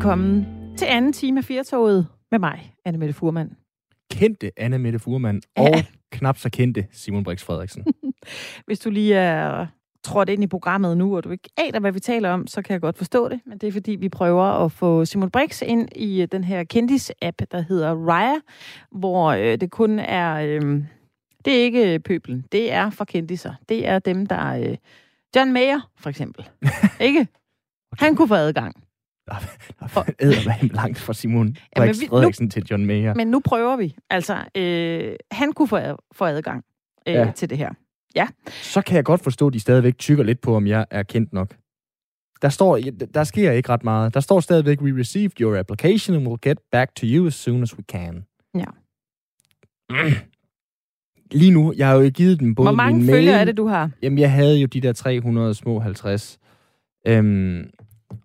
Velkommen til anden time af Firtoget med mig, Anne Mette Furman. Kendte Anne Mette Furman ja. og knap så kendte Simon Brix Frederiksen. Hvis du lige er trådt ind i programmet nu, og du ikke aner, hvad vi taler om, så kan jeg godt forstå det. Men det er fordi, vi prøver at få Simon Brix ind i den her kendis-app, der hedder Raya, hvor øh, det kun er... Øh, det er ikke pøbelen, det er for kendiser. Det er dem, der... Øh, John Mayer, for eksempel. ikke? Han kunne få adgang. Der er langt fra Simon ja, vi, Frederiksen nu, til John Mayer. Men nu prøver vi. Altså, øh, han kunne få, få adgang øh, ja. til det her. Ja. Så kan jeg godt forstå, at de stadigvæk tykker lidt på, om jeg er kendt nok. Der står, der sker ikke ret meget. Der står stadigvæk, we received your application and we'll get back to you as soon as we can. Ja. Mm. Lige nu, jeg har jo givet dem både Hvor mange følgere er det, du har? Jamen, jeg havde jo de der 300 små 50. Øhm,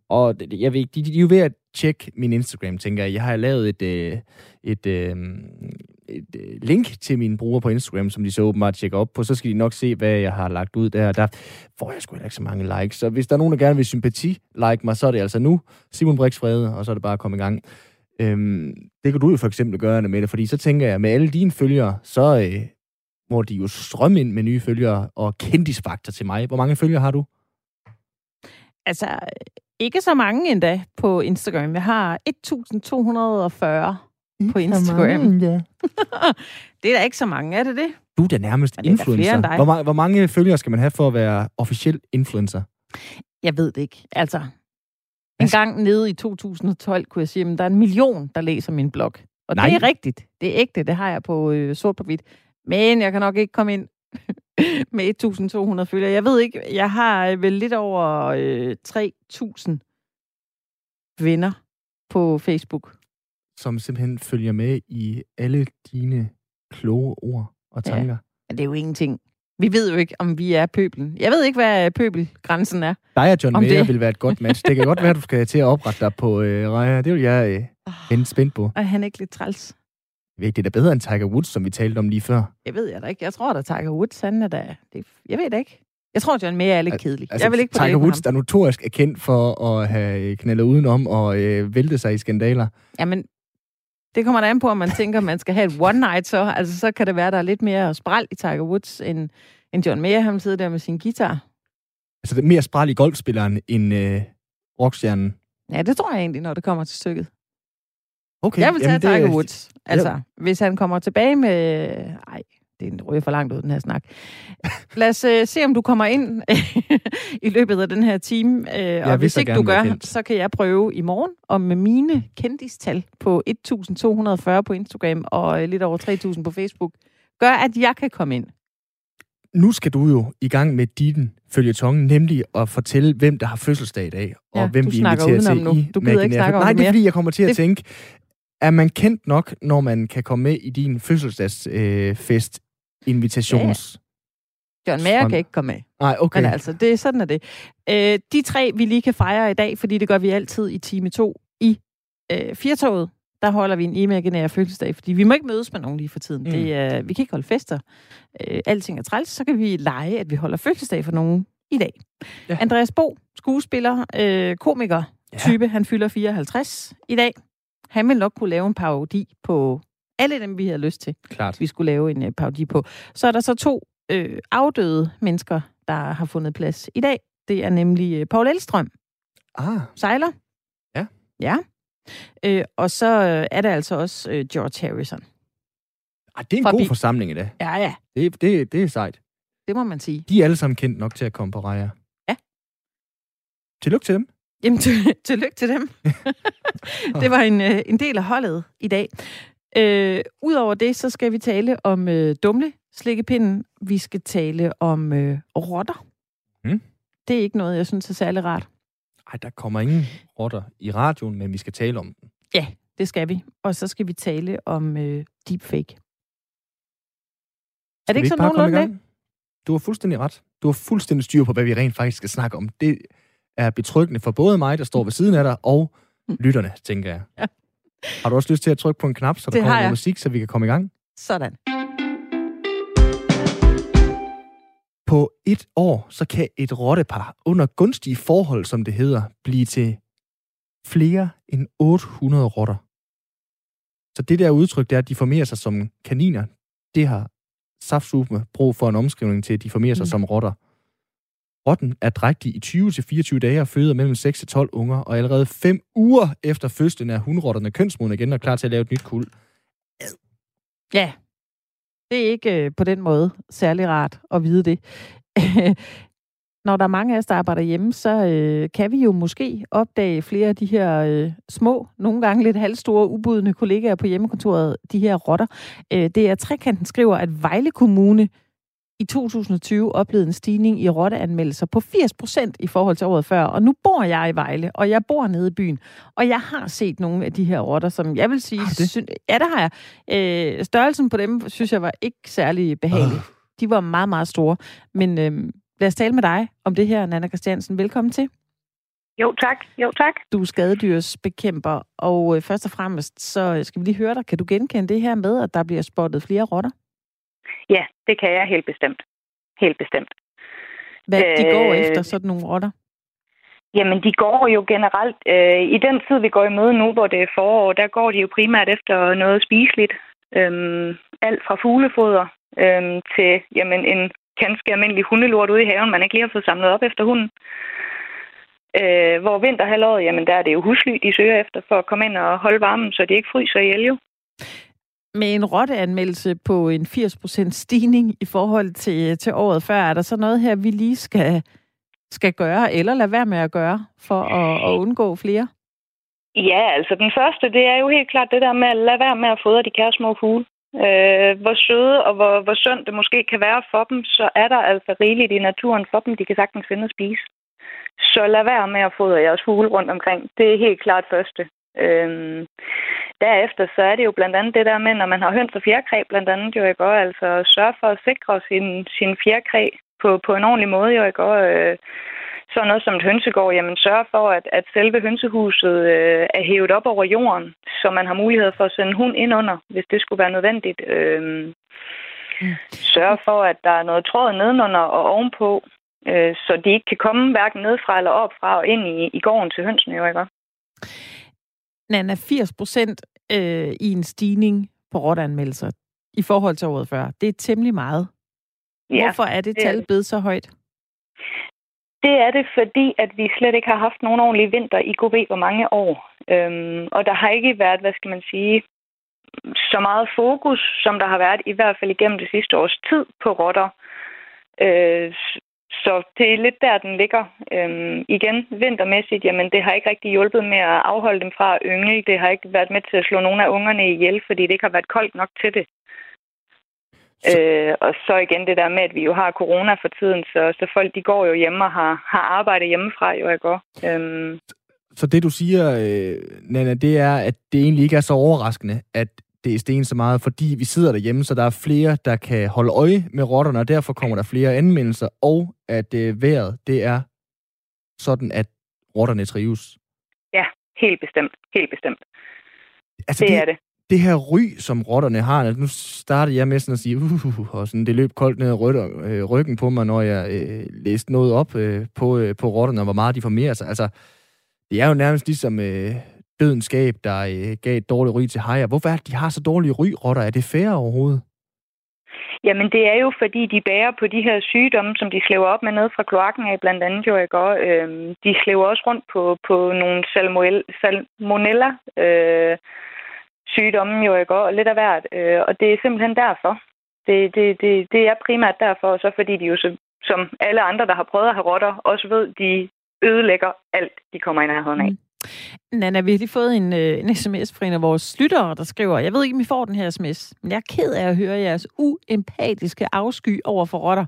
og jeg ved de, de er jo ved at tjekke min Instagram, tænker jeg. Jeg har lavet et, øh, et, øh, et, et link til min brugere på Instagram, som de så åbenbart tjekker op på. Så skal de nok se, hvad jeg har lagt ud der. Der får jeg sgu ikke så mange likes. Så hvis der er nogen, der gerne vil sympati-like mig, så er det altså nu Simon Brix Frede, og så er det bare at komme i gang. Øhm, det kan du jo for eksempel gøre, med det, fordi så tænker jeg, med alle dine følgere, så øh, må de jo strømme ind med nye følgere og kendisfaktor til mig. Hvor mange følgere har du? Altså, ikke så mange endda på Instagram. Jeg har 1240 på Instagram. Mange, ja. det er da ikke så mange, er det det? Du er da nærmest er influencer. Hvor, ma- hvor mange følgere skal man have for at være officiel influencer? Jeg ved det ikke. Altså, en gang nede i 2012 kunne jeg sige, at der er en million, der læser min blog. Og Nej. det er rigtigt. Det er ægte. Det har jeg på øh, sort på hvidt. Men jeg kan nok ikke komme ind med 1.200 følgere. Jeg ved ikke, jeg har øh, vel lidt over øh, 3.000 venner på Facebook. Som simpelthen følger med i alle dine kloge ord og tanker. Ja, men det er jo ingenting. Vi ved jo ikke, om vi er pøbelen. Jeg ved ikke, hvad pøbelgrænsen er. Dig og John Mayer det... vil være et godt match. Det kan godt være, at du skal til at oprette dig på øh, Raja. Det vil jeg øh, oh, spændt på. Og han er ikke lidt træls? Det er bedre end Tiger Woods, som vi talte om lige før. Jeg ved jeg da ikke. Jeg tror da, Tiger Woods, han er da... Det, jeg ved det ikke. Jeg tror, John Mayer er lidt kedelig. Altså, jeg vil ikke på Tiger Woods, der notorisk er kendt for at have knaldet udenom og øh, vælte sig i skandaler. Jamen, det kommer da an på, om man tænker, at man skal have et one night, så, altså, så kan det være, at der er lidt mere spral i Tiger Woods, end, end John Mayer, han sidder der med sin guitar. Altså, det er mere spral i golfspilleren end øh, rockstjernen? Ja, det tror jeg egentlig, når det kommer til stykket. Okay. Jeg vil tage Tiger det... Woods. Altså, ja. hvis han kommer tilbage med... Ej, det er en rød for langt ud, den her snak. Lad os uh, se, om du kommer ind i løbet af den her time. Ja, og hvis ikke du gør, så kan jeg prøve i morgen, om med mine kendistal på 1240 på Instagram og uh, lidt over 3000 på Facebook, gør, at jeg kan komme ind. Nu skal du jo i gang med din følgetong, nemlig at fortælle, hvem der har fødselsdag i dag, og ja, hvem vi inviterer til nu. Du gider ikke snakke om Nej, det, det er fordi, jeg kommer til at det... tænke, er man kendt nok, når man kan komme med i din fødselsdagsfest øh, invitations... Ja. John Mayer kan ikke komme med. Nej, okay. Men altså, det, sådan er det. Øh, de tre, vi lige kan fejre i dag, fordi det gør vi altid i time 2 i øh, Firtoget, der holder vi en imaginær fødselsdag, fordi vi må ikke mødes med nogen lige for tiden. Mm. Det, øh, vi kan ikke holde fester. Øh, alting er træls, så kan vi lege, at vi holder fødselsdag for nogen i dag. Ja. Andreas Bo, skuespiller, øh, komiker, ja. type, han fylder 54 i dag. Han vil nok kunne lave en parodi på alle dem, vi har lyst til. Klart. Vi skulle lave en uh, parodi på. Så er der så to øh, afdøde mennesker, der har fundet plads i dag. Det er nemlig uh, Paul Elstrøm. Ah. Sejler. Ja. Ja. Øh, og så øh, er der altså også øh, George Harrison. Ah, det er en Fra god bi- forsamling i dag. Ja, ja. Det, det, det er sejt. Det må man sige. De er alle sammen kendt nok til at komme på rejer. Ja. Tillykke til dem. Jamen, til, tillykke til dem. det var en, øh, en del af holdet i dag. Øh, Udover det, så skal vi tale om øh, dumle slikkepinden. Vi skal tale om øh, rotter. Mm. Det er ikke noget, jeg synes er særlig rart. Nej, der kommer ingen rotter i radioen, men vi skal tale om dem. Ja, det skal vi. Og så skal vi tale om øh, deepfake. Er det ikke sådan nogenlunde det? Du har fuldstændig ret. Du har fuldstændig styr på, hvad vi rent faktisk skal snakke om. Det er betryggende for både mig, der står ved siden af dig, og mm. lytterne, tænker jeg. Ja. Har du også lyst til at trykke på en knap, så der det kommer noget musik, så vi kan komme i gang? Sådan. På et år, så kan et rottepar under gunstige forhold, som det hedder, blive til flere end 800 rotter. Så det der udtryk, der at de formerer sig som kaniner, det har saftsuppe brug for en omskrivning til, at de formerer sig mm. som rotter. Rotten er drægtig i 20-24 dage og føder mellem 6-12 unger, og allerede 5 uger efter fødslen er hundrotterne kønsmodne igen og klar til at lave et nyt kuld. Ja, det er ikke øh, på den måde særlig rart at vide det. Når der er mange af os, der arbejder hjemme, så øh, kan vi jo måske opdage flere af de her øh, små, nogle gange lidt halvstore, ubudne kollegaer på hjemmekontoret, de her rotter. Øh, det er Trekanten skriver, at Vejle Kommune i 2020 oplevede en stigning i rotteanmeldelser på 80 procent i forhold til året før. Og nu bor jeg i Vejle, og jeg bor nede i byen. Og jeg har set nogle af de her rotter, som jeg vil sige... det? Sy- ja, det har jeg. Øh, størrelsen på dem, synes jeg, var ikke særlig behagelig. Uh. De var meget, meget store. Men øh, lad os tale med dig om det her, Nana Christiansen. Velkommen til. Jo, tak. Jo, tak. Du er skadedyrsbekæmper, og øh, først og fremmest, så skal vi lige høre dig. Kan du genkende det her med, at der bliver spottet flere rotter? Ja, det kan jeg helt bestemt. Helt bestemt. Hvad de går efter, sådan nogle rotter? Jamen, de går jo generelt... Øh, I den tid, vi går i møde nu, hvor det er forår, der går de jo primært efter noget spiseligt. Øhm, alt fra fuglefoder øhm, til jamen, en ganske almindelig hundelort ude i haven, man ikke lige har fået samlet op efter hunden. Øh, hvor vinterhalvåret, jamen der er det jo husly, de søger efter for at komme ind og holde varmen, så de ikke fryser ihjel jo med en rotteanmeldelse på en 80% stigning i forhold til, til året før, er der så noget her, vi lige skal, skal gøre, eller lade være med at gøre, for at, at undgå flere? Ja, altså den første, det er jo helt klart det der med at lade være med at fodre de kære små fugle. Øh, hvor søde og hvor, hvor sundt det måske kan være for dem, så er der altså rigeligt i naturen for dem, de kan sagtens finde at spise. Så lad være med at fodre jeres fugle rundt omkring. Det er helt klart første. Øhm, derefter så er det jo blandt andet det der med, når man har høns og fjerkræ, blandt andet jo ikke også, altså sørge for at sikre sin, sin fjerkræ på, på en ordentlig måde jo ikke også. Øh, sådan noget som et hønsegård, jamen sørge for, at, at selve hønsehuset øh, er hævet op over jorden, så man har mulighed for at sende hund ind under, hvis det skulle være nødvendigt. Øh. Sørge for, at der er noget tråd nedenunder og ovenpå, øh, så de ikke kan komme hverken nedfra eller opfra og ind i, i gården til hønsene, jo ikke? Nana, 80 procent øh, i en stigning på rotteanmeldelser i forhold til året før. Det er temmelig meget. Ja, Hvorfor er det, det tal blevet så højt? Det er det, fordi at vi slet ikke har haft nogen ordentlig vinter i ved hvor mange år. Øhm, og der har ikke været, hvad skal man sige, så meget fokus, som der har været i hvert fald igennem det sidste års tid på rotter. Øh, så det er lidt der, den ligger. Øhm, igen, vintermæssigt, jamen det har ikke rigtig hjulpet med at afholde dem fra at yngle. Det har ikke været med til at slå nogle af ungerne ihjel, fordi det ikke har været koldt nok til det. Så... Øh, og så igen det der med, at vi jo har corona for tiden, så, så folk de går jo hjemme og har, har arbejdet hjemmefra jo, jeg går. Øhm... Så det du siger, øh, Nana, det er, at det egentlig ikke er så overraskende, at det er sten så meget, fordi vi sidder derhjemme, så der er flere, der kan holde øje med rotterne, og derfor kommer der flere anmeldelser, og at øh, vejret, det er sådan, at rotterne trives. Ja, helt bestemt. Helt bestemt. Altså, det, det er det. Det her ry, som rotterne har, altså, nu startede jeg med sådan at sige, uh, og sådan, det løb koldt ned ad øh, ryggen på mig, når jeg øh, læste noget op øh, på, øh, på rotterne, og hvor meget de formerer sig. Altså, det er jo nærmest ligesom øh, dødenskab, der øh, gav et dårligt ry til hajer. Hvorfor er det, de har så dårlige ryrotter? Er det fair overhovedet? Jamen, det er jo, fordi de bærer på de her sygdomme, som de slæver op med ned fra kloakken af, blandt andet jo, ikke? Og, øhm, de slæver også rundt på, på nogle salmonella øh, sygdomme, jo, ikke? Og lidt af hvert. Øh, og det er simpelthen derfor. Det, det, det, det er primært derfor, og så fordi de jo, så, som alle andre, der har prøvet at have rotter, også ved, de ødelægger alt, de kommer i nærheden af. Mm. Nana, vi har lige fået en, øh, en sms fra en af vores lyttere, der skriver, jeg ved ikke, om I får den her sms, men jeg er ked af at høre jeres uempatiske afsky over for rotter.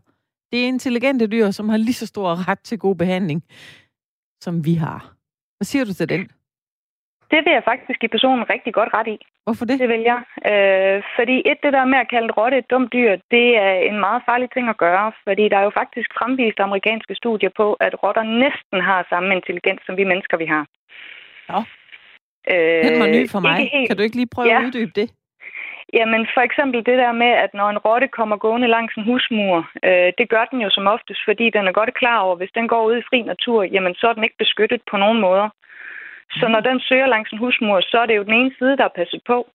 Det er intelligente dyr, som har lige så stor ret til god behandling, som vi har. Hvad siger du til den? Det vil jeg faktisk give personen rigtig godt ret i. Hvorfor det? Det vil jeg. Øh, fordi et, det der med at kalde rotte et dumt dyr, det er en meget farlig ting at gøre. Fordi der er jo faktisk fremvist amerikanske studier på, at rotter næsten har samme intelligens, som vi mennesker vi har. Ja. Øh, Den var ny for mig. Helt... Kan du ikke lige prøve ja. at uddybe det? Jamen for eksempel det der med, at når en rotte kommer gående langs en husmur, øh, det gør den jo som oftest, fordi den er godt klar over, at hvis den går ud i fri natur, jamen så er den ikke beskyttet på nogen måder. Så når den søger langs en husmur, så er det jo den ene side, der er passet på.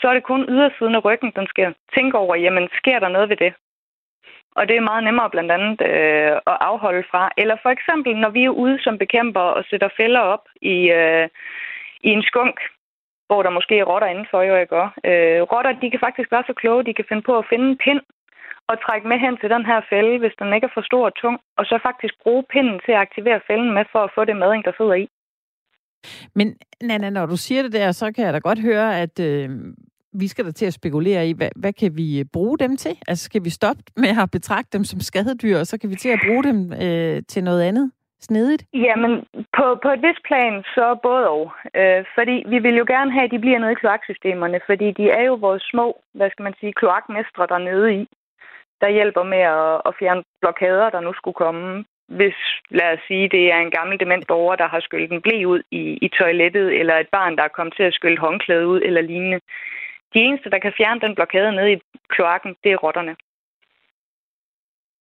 Så er det kun ydersiden af ryggen, den skal tænke over, jamen sker der noget ved det? Og det er meget nemmere blandt andet øh, at afholde fra. Eller for eksempel, når vi er ude som bekæmper og sætter fælder op i, øh, i en skunk, hvor der måske er rotter indenfor, jo ikke øh, Rotter, de kan faktisk være så kloge, de kan finde på at finde en pind og trække med hen til den her fælde, hvis den ikke er for stor og tung, og så faktisk bruge pinden til at aktivere fælden med for at få det mading, der sidder i. Men Nana, når du siger det der, så kan jeg da godt høre, at øh, vi skal da til at spekulere i, hvad, hvad kan vi øh, bruge dem til? Altså skal vi stoppe med at betragte dem som skadedyr, og så kan vi til at bruge dem øh, til noget andet? snedigt? Jamen, på, på et vis plan, så både og. Øh, fordi vi vil jo gerne have, at de bliver nede i kloaksystemerne, fordi de er jo vores små, hvad skal man sige, kloakmestre dernede i, der hjælper med at, at fjerne blokader, der nu skulle komme. Hvis, lad os sige, det er en gammel dement borger, der har skyllet en blæ ud i, i toilettet, eller et barn, der er kommet til at skylde håndklæde ud, eller lignende. De eneste, der kan fjerne den blokade nede i kloakken, det er rotterne.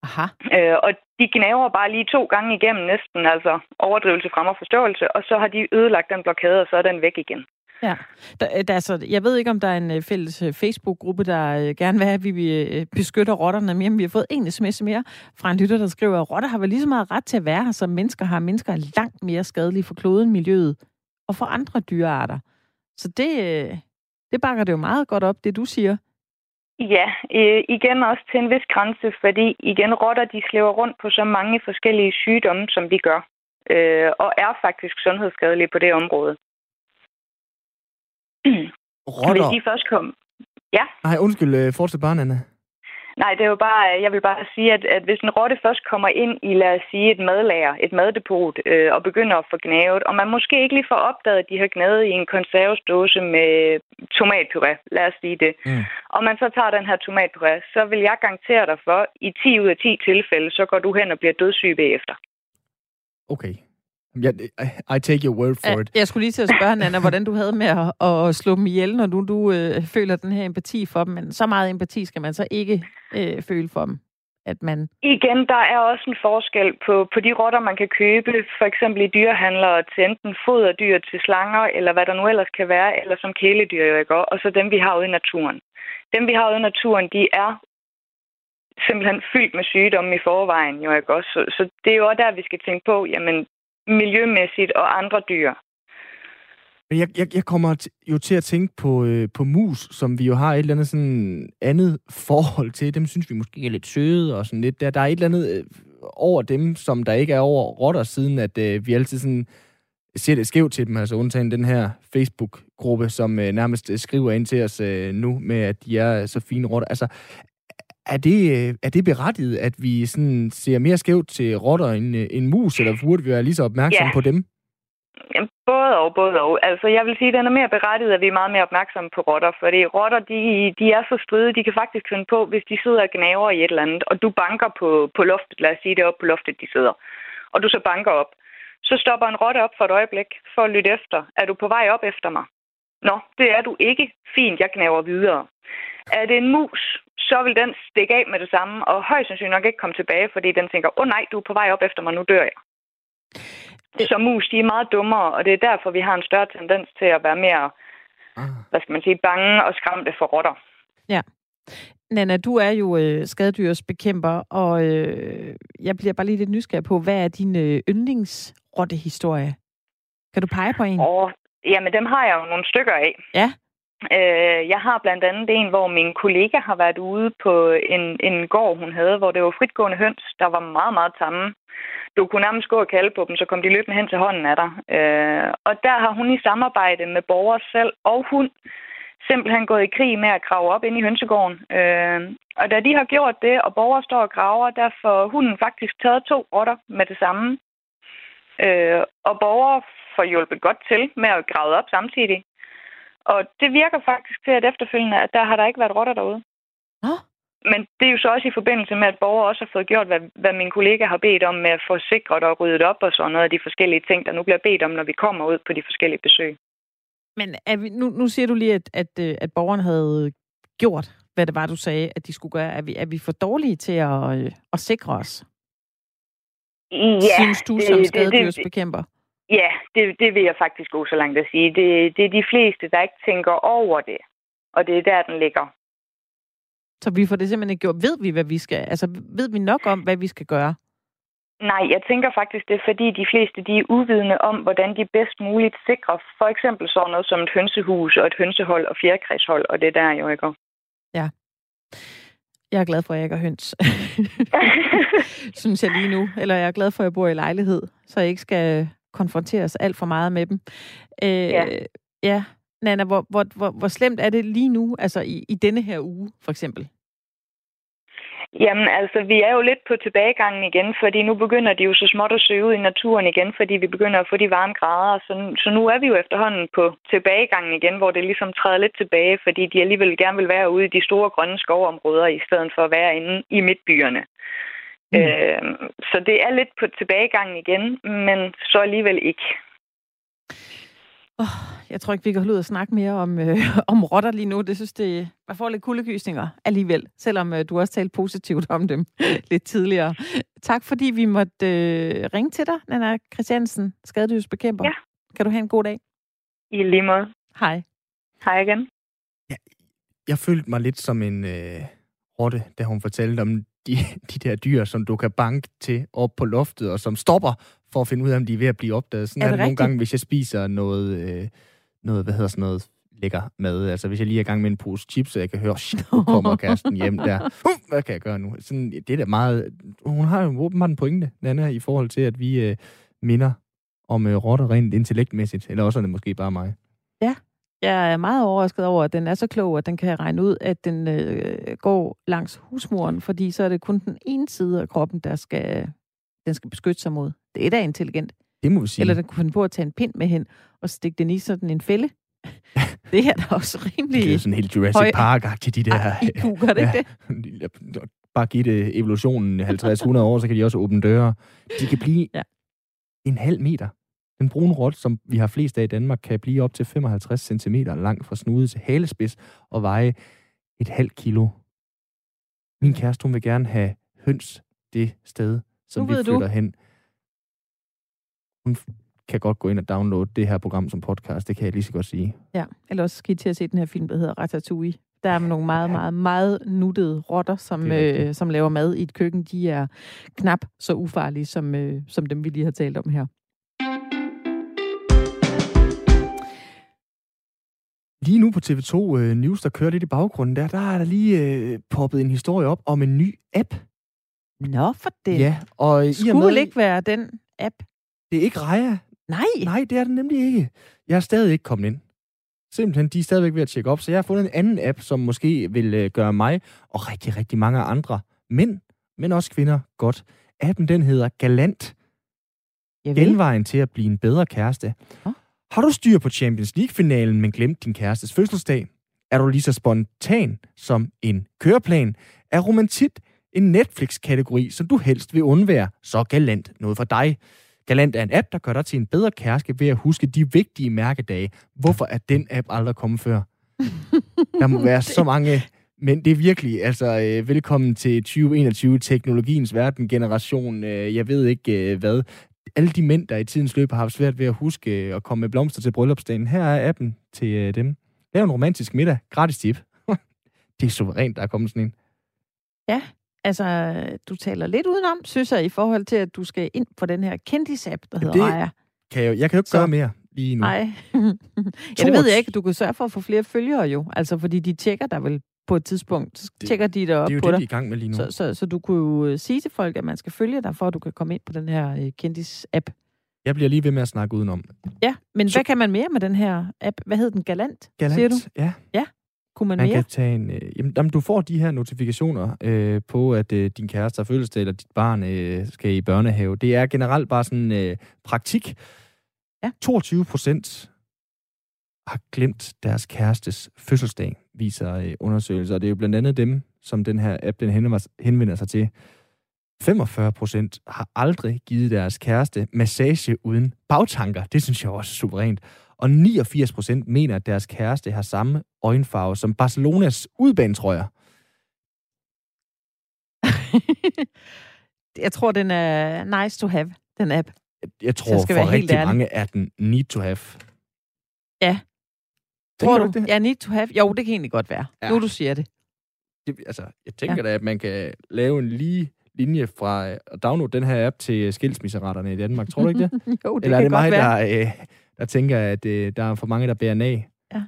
Aha. Øh, og de gnaver bare lige to gange igennem næsten, altså overdrivelse frem og forståelse, og så har de ødelagt den blokade, og så er den væk igen. Ja, der, der, altså, jeg ved ikke, om der er en øh, fælles øh, Facebook-gruppe, der øh, gerne vil have, at vi beskytter rotterne mere, men vi har fået en sms mere fra en lytter, der skriver, at rotter har vel lige så meget ret til at være her, som mennesker har. Mennesker er langt mere skadelige for kloden, miljøet og for andre dyrearter. Så det, det bakker det jo meget godt op, det du siger. Ja, øh, igen også til en vis grænse, fordi igen rotter, de slæver rundt på så mange forskellige sygdomme, som de gør, øh, og er faktisk sundhedsskadelige på det område. Rotter? Hvis de først kom... Ja? Nej, undskyld, øh, fortsæt bare, Anna. Nej, det er jo bare, jeg vil bare sige, at, at hvis en rotte først kommer ind i, lad os sige, et madlager, et maddepot, øh, og begynder at få gnavet, og man måske ikke lige får opdaget, at de har gnavet i en konservesdåse med tomatpuré, lad os sige det, mm. og man så tager den her tomatpuré, så vil jeg garantere dig for, i 10 ud af 10 tilfælde, så går du hen og bliver dødssyg bagefter. Okay. Ja, I take your word for it. Jeg skulle lige til at spørge, Nana, hvordan du havde med at, at slå dem ihjel, når du, du øh, føler den her empati for dem. Men så meget empati skal man så ikke øh, føle for dem, at man... Igen, der er også en forskel på, på de rotter, man kan købe, for eksempel i dyrehandlere, til enten foderdyr til slanger, eller hvad der nu ellers kan være, eller som kæledyr, jo ikke? og så dem, vi har ude i naturen. Dem, vi har ude i naturen, de er simpelthen fyldt med sygdomme i forvejen, jo ikke også? Så, så det er jo også der, vi skal tænke på, jamen, miljømæssigt og andre dyr. Men jeg, jeg, jeg kommer jo til at tænke på, øh, på mus, som vi jo har et eller andet sådan andet forhold til. Dem synes vi måske er lidt søde og sådan lidt. Der, der er et eller andet øh, over dem, som der ikke er over rotter, siden at øh, vi altid sådan ser det skævt til dem, altså undtagen den her Facebook-gruppe, som øh, nærmest skriver ind til os øh, nu med, at de er så fine rotter. Altså, er det, øh, er det berettiget, at vi sådan ser mere skævt til rotter end, øh, end mus, eller burde vi være lige så opmærksomme ja. på dem? Jamen, både og, både og. Altså, jeg vil sige, at den er mere berettiget, at vi er meget mere opmærksomme på rotter, fordi rotter, de, de er så stride, de kan faktisk finde på, hvis de sidder og gnaver i et eller andet, og du banker på, på loftet, lad os sige det op på loftet, de sidder, og du så banker op, så stopper en rotte op for et øjeblik for at lytte efter. Er du på vej op efter mig? Nå, det er du ikke. Fint, jeg gnaver videre. Er det en mus, så vil den stikke af med det samme, og højst sandsynligt nok ikke komme tilbage, fordi den tænker, åh oh, nej, du er på vej op efter mig, nu dør jeg. Så mus, de er meget dummere, og det er derfor, vi har en større tendens til at være mere, ah. hvad skal man sige, bange og skræmte for rotter. Ja. Nana, du er jo øh, skadedyrsbekæmper, og øh, jeg bliver bare lige lidt nysgerrig på, hvad er din øh, yndlingsrottehistorie? Kan du pege på en? Åh, jamen dem har jeg jo nogle stykker af. Ja. Øh, jeg har blandt andet en, hvor min kollega har været ude på en, en gård, hun havde, hvor det var fritgående høns, der var meget, meget tamme. Du kunne nærmest gå og kalde på dem, så kom de løbende hen til hånden af dig. Øh, og der har hun i samarbejde med borgere selv og hun simpelthen gået i krig med at grave op ind i hønsegården. Øh, og da de har gjort det, og borgere står og graver, der får hunden faktisk taget to rotter med det samme. Og borgere får hjulpet godt til med at grave op samtidig. Og det virker faktisk til, at efterfølgende, at der har der ikke været rotter derude. Nå? Men det er jo så også i forbindelse med, at borgere også har fået gjort, hvad, hvad min kollega har bedt om med at få sikret og ryddet op og sådan noget af de forskellige ting, der nu bliver bedt om, når vi kommer ud på de forskellige besøg. Men er vi, nu, nu siger du lige, at, at, øh, at borgeren havde gjort, hvad det var, du sagde, at de skulle gøre. Er vi, er vi for dårlige til at, øh, at sikre os? Ja, Synes du som skadedyrsbekæmper? Ja, det, det vil jeg faktisk gå så langt at sige. Det, det er de fleste, der ikke tænker over det. Og det er der, den ligger. Så vi får det simpelthen ikke gjort. Ved vi, hvad vi skal? Altså, ved vi nok om, hvad vi skal gøre? Nej, jeg tænker faktisk, det er fordi de fleste de er uvidende om, hvordan de bedst muligt sikrer for eksempel sådan noget som et hønsehus og et hønsehold og fjerkræshold, og det der jo ikke. Ja. Jeg er glad for, at jeg ikke er høns. Synes jeg lige nu. Eller jeg er glad for, at jeg bor i lejlighed, så jeg ikke skal konfronteres alt for meget med dem. Øh, ja. ja. Nana, hvor, hvor, hvor, hvor slemt er det lige nu, altså i, i denne her uge, for eksempel? Jamen, altså, vi er jo lidt på tilbagegangen igen, fordi nu begynder de jo så småt at søge ud i naturen igen, fordi vi begynder at få de varme grader. Så, så nu er vi jo efterhånden på tilbagegangen igen, hvor det ligesom træder lidt tilbage, fordi de alligevel gerne vil være ude i de store grønne skovområder, i stedet for at være inde i midtbyerne. Mm. Øh, så det er lidt på tilbagegangen igen, men så alligevel ikke. Oh, jeg tror ikke, vi kan holde ud og snakke mere om, øh, om rotter lige nu. Det synes det, man får lidt kuldegysninger alligevel, selvom øh, du også talte positivt om dem lidt tidligere. Tak fordi vi måtte øh, ringe til dig, Nana Christiansen, skadedysbekæmper. Ja. Kan du have en god dag? I lige måde. Hej. Hej igen. Ja, jeg følte mig lidt som en øh, rotte, da hun fortalte om de, de der dyr, som du kan banke til op på loftet, og som stopper for at finde ud af, om de er ved at blive opdaget. Sådan er, er det, det nogle gange, hvis jeg spiser noget, øh, noget, hvad hedder sådan noget, lækker mad. Altså, hvis jeg lige er i gang med en pose chips, så jeg kan høre, nu kommer kæresten hjem der. Uh, hvad kan jeg gøre nu? Sådan, det er da meget... Hun har jo åbenbart en pointe, Nana, i forhold til, at vi øh, minder om øh, rotter rent intellektmæssigt. Eller også er det måske bare mig. Ja, jeg er meget overrasket over, at den er så klog, at den kan regne ud, at den øh, går langs husmuren, fordi så er det kun den ene side af kroppen, der skal, den skal beskytte sig mod. Det er da intelligent. Det må vi sige. Eller den kunne finde på at tage en pind med hen og stikke den i sådan en fælde. det er da også rimelig... Det er sådan helt Jurassic park til de der... Ej, IQ, gør det ikke det? Bare give det evolutionen 50-100 år, så kan de også åbne døre. De kan blive ja. en halv meter. Den brune rot, som vi har flest af i Danmark, kan blive op til 55 cm lang fra snude til halespids og veje et halvt kilo. Min kæreste, hun vil gerne have høns det sted, som vi flytter du. hen. Hun kan godt gå ind og downloade det her program som podcast, det kan jeg lige så godt sige. Ja, eller også skal I til at se den her film, der hedder Ratatouille. Der er nogle meget, meget, meget nuttede rotter, som, øh, som laver mad i et køkken. De er knap så ufarlige, som, øh, som dem, vi lige har talt om her. Lige nu på TV2 uh, øh, News, der kører lidt i baggrunden, der, der er der lige uh, poppet en historie op om en ny app. Nå, for det. Ja, og Skulle med, ikke være den app? Det er ikke Raja. Nej. Nej, det er det nemlig ikke. Jeg er stadig ikke kommet ind. Simpelthen, de er stadigvæk ved at tjekke op, så jeg har fundet en anden app, som måske vil uh, gøre mig og rigtig, rigtig mange andre mænd, men også kvinder, godt. Appen, den hedder Galant. Genvejen til at blive en bedre kæreste. Oh. Har du styr på Champions League-finalen, men glemt din kærestes fødselsdag? Er du lige så spontan som en køreplan? Er romantik en Netflix-kategori, som du helst vil undvære? Så Galant noget for dig. Galant er en app, der gør dig til en bedre kæreste ved at huske de vigtige mærkedage. Hvorfor er den app aldrig kommet før? Der må være så mange men det er virkelig, altså, øh, velkommen til 2021, teknologiens verden, generation, øh, jeg ved ikke øh, hvad alle de mænd, der i tidens løb har haft svært ved at huske øh, at komme med blomster til bryllupsdagen. Her er appen til øh, dem. Lav en romantisk middag. Gratis tip. det er suverænt, der er kommet sådan en. Ja, altså, du taler lidt udenom, synes jeg, i forhold til, at du skal ind på den her kendis-app, der hedder Raja. Kan jeg, jeg kan jo ikke Så. gøre mere lige nu. Nej. ja, det ved jeg ikke. Du kan sørge for at få flere følgere jo. Altså, fordi de tjekker dig vel på et tidspunkt. Så det, tjekker de dig op på dig. Det er jo det, dig. de er i gang med lige nu. Så, så, så du kunne jo øh, sige til folk, at man skal følge dig, for at du kan komme ind på den her uh, Kendis-app. Jeg bliver lige ved med at snakke udenom. Ja, men så, hvad kan man mere med den her app? Hvad hedder den? Galant, Galant siger du? ja. Ja, kunne man, man mere? Kan tage en, øh, jamen, jamen, du får de her notifikationer øh, på, at øh, din kæreste har fødselsdag, eller dit barn øh, skal i børnehave. Det er generelt bare sådan øh, praktik. Ja. 22 procent har glemt deres kærestes fødselsdag, viser øh, undersøgelser. Og det er jo blandt andet dem, som den her app den henvender sig til. 45 procent har aldrig givet deres kæreste massage uden bagtanker. Det synes jeg også er suverænt. Og 89 procent mener, at deres kæreste har samme øjenfarve som Barcelonas udbanetrøjer. jeg tror, den er nice to have, den app. Jeg, jeg tror, for rigtig ærlig. mange er den need to have. Ja. Tror du? det? Ja, need to have. Jo, det kan egentlig godt være. Ja. Nu du siger det. det altså, jeg tænker ja. da, at man kan lave en lige linje fra at downloade den her app til skilsmisseretterne i Danmark. Tror du ikke det? jo, det Eller er det mig, være. der, øh, der tænker, at øh, der er for mange, der bærer af? Ja.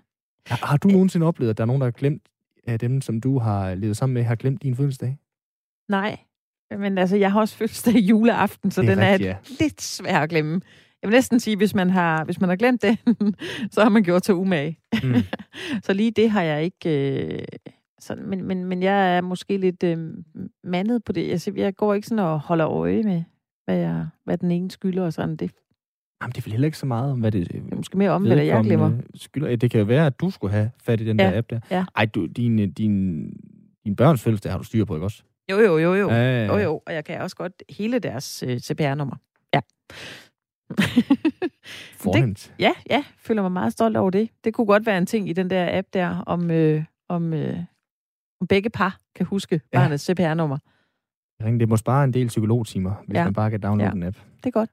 Har, har du nogensinde oplevet, at der er nogen, der har glemt, af dem, som du har levet sammen med, har glemt din fødselsdag? Nej, men altså, jeg har også fødselsdag juleaften, så er den rigtigt, er ja. lidt svær at glemme. Jeg vil næsten sige, hvis man har, hvis man har glemt det, så har man gjort til umage. Mm. så lige det har jeg ikke... Øh, sådan, men, men, men jeg er måske lidt øh, mandet på det. Jeg, jeg går ikke sådan og holder øje med, hvad, jeg, hvad den ene skylder og sådan. Det, Jamen, det er vel heller ikke så meget om, hvad det... Det er måske mere om, hvad jeg glemmer. Skylder. Det kan jo være, at du skulle have fat i den ja. der app der. Ja. Ej, du, din, din, din børns fødselsdag har du styr på, ikke også? Jo, jo, jo, jo. Ja, ja, ja. jo, jo. Og jeg kan også godt hele deres øh, CPR-nummer. Ja. Fornemt. ja, ja. Føler mig meget stolt over det. Det kunne godt være en ting i den der app der, om, øh, om, øh, om begge par kan huske ja. barnets CPR-nummer. Det må spare en del psykologtimer, hvis ja. man bare kan downloade ja. en app. Det er godt.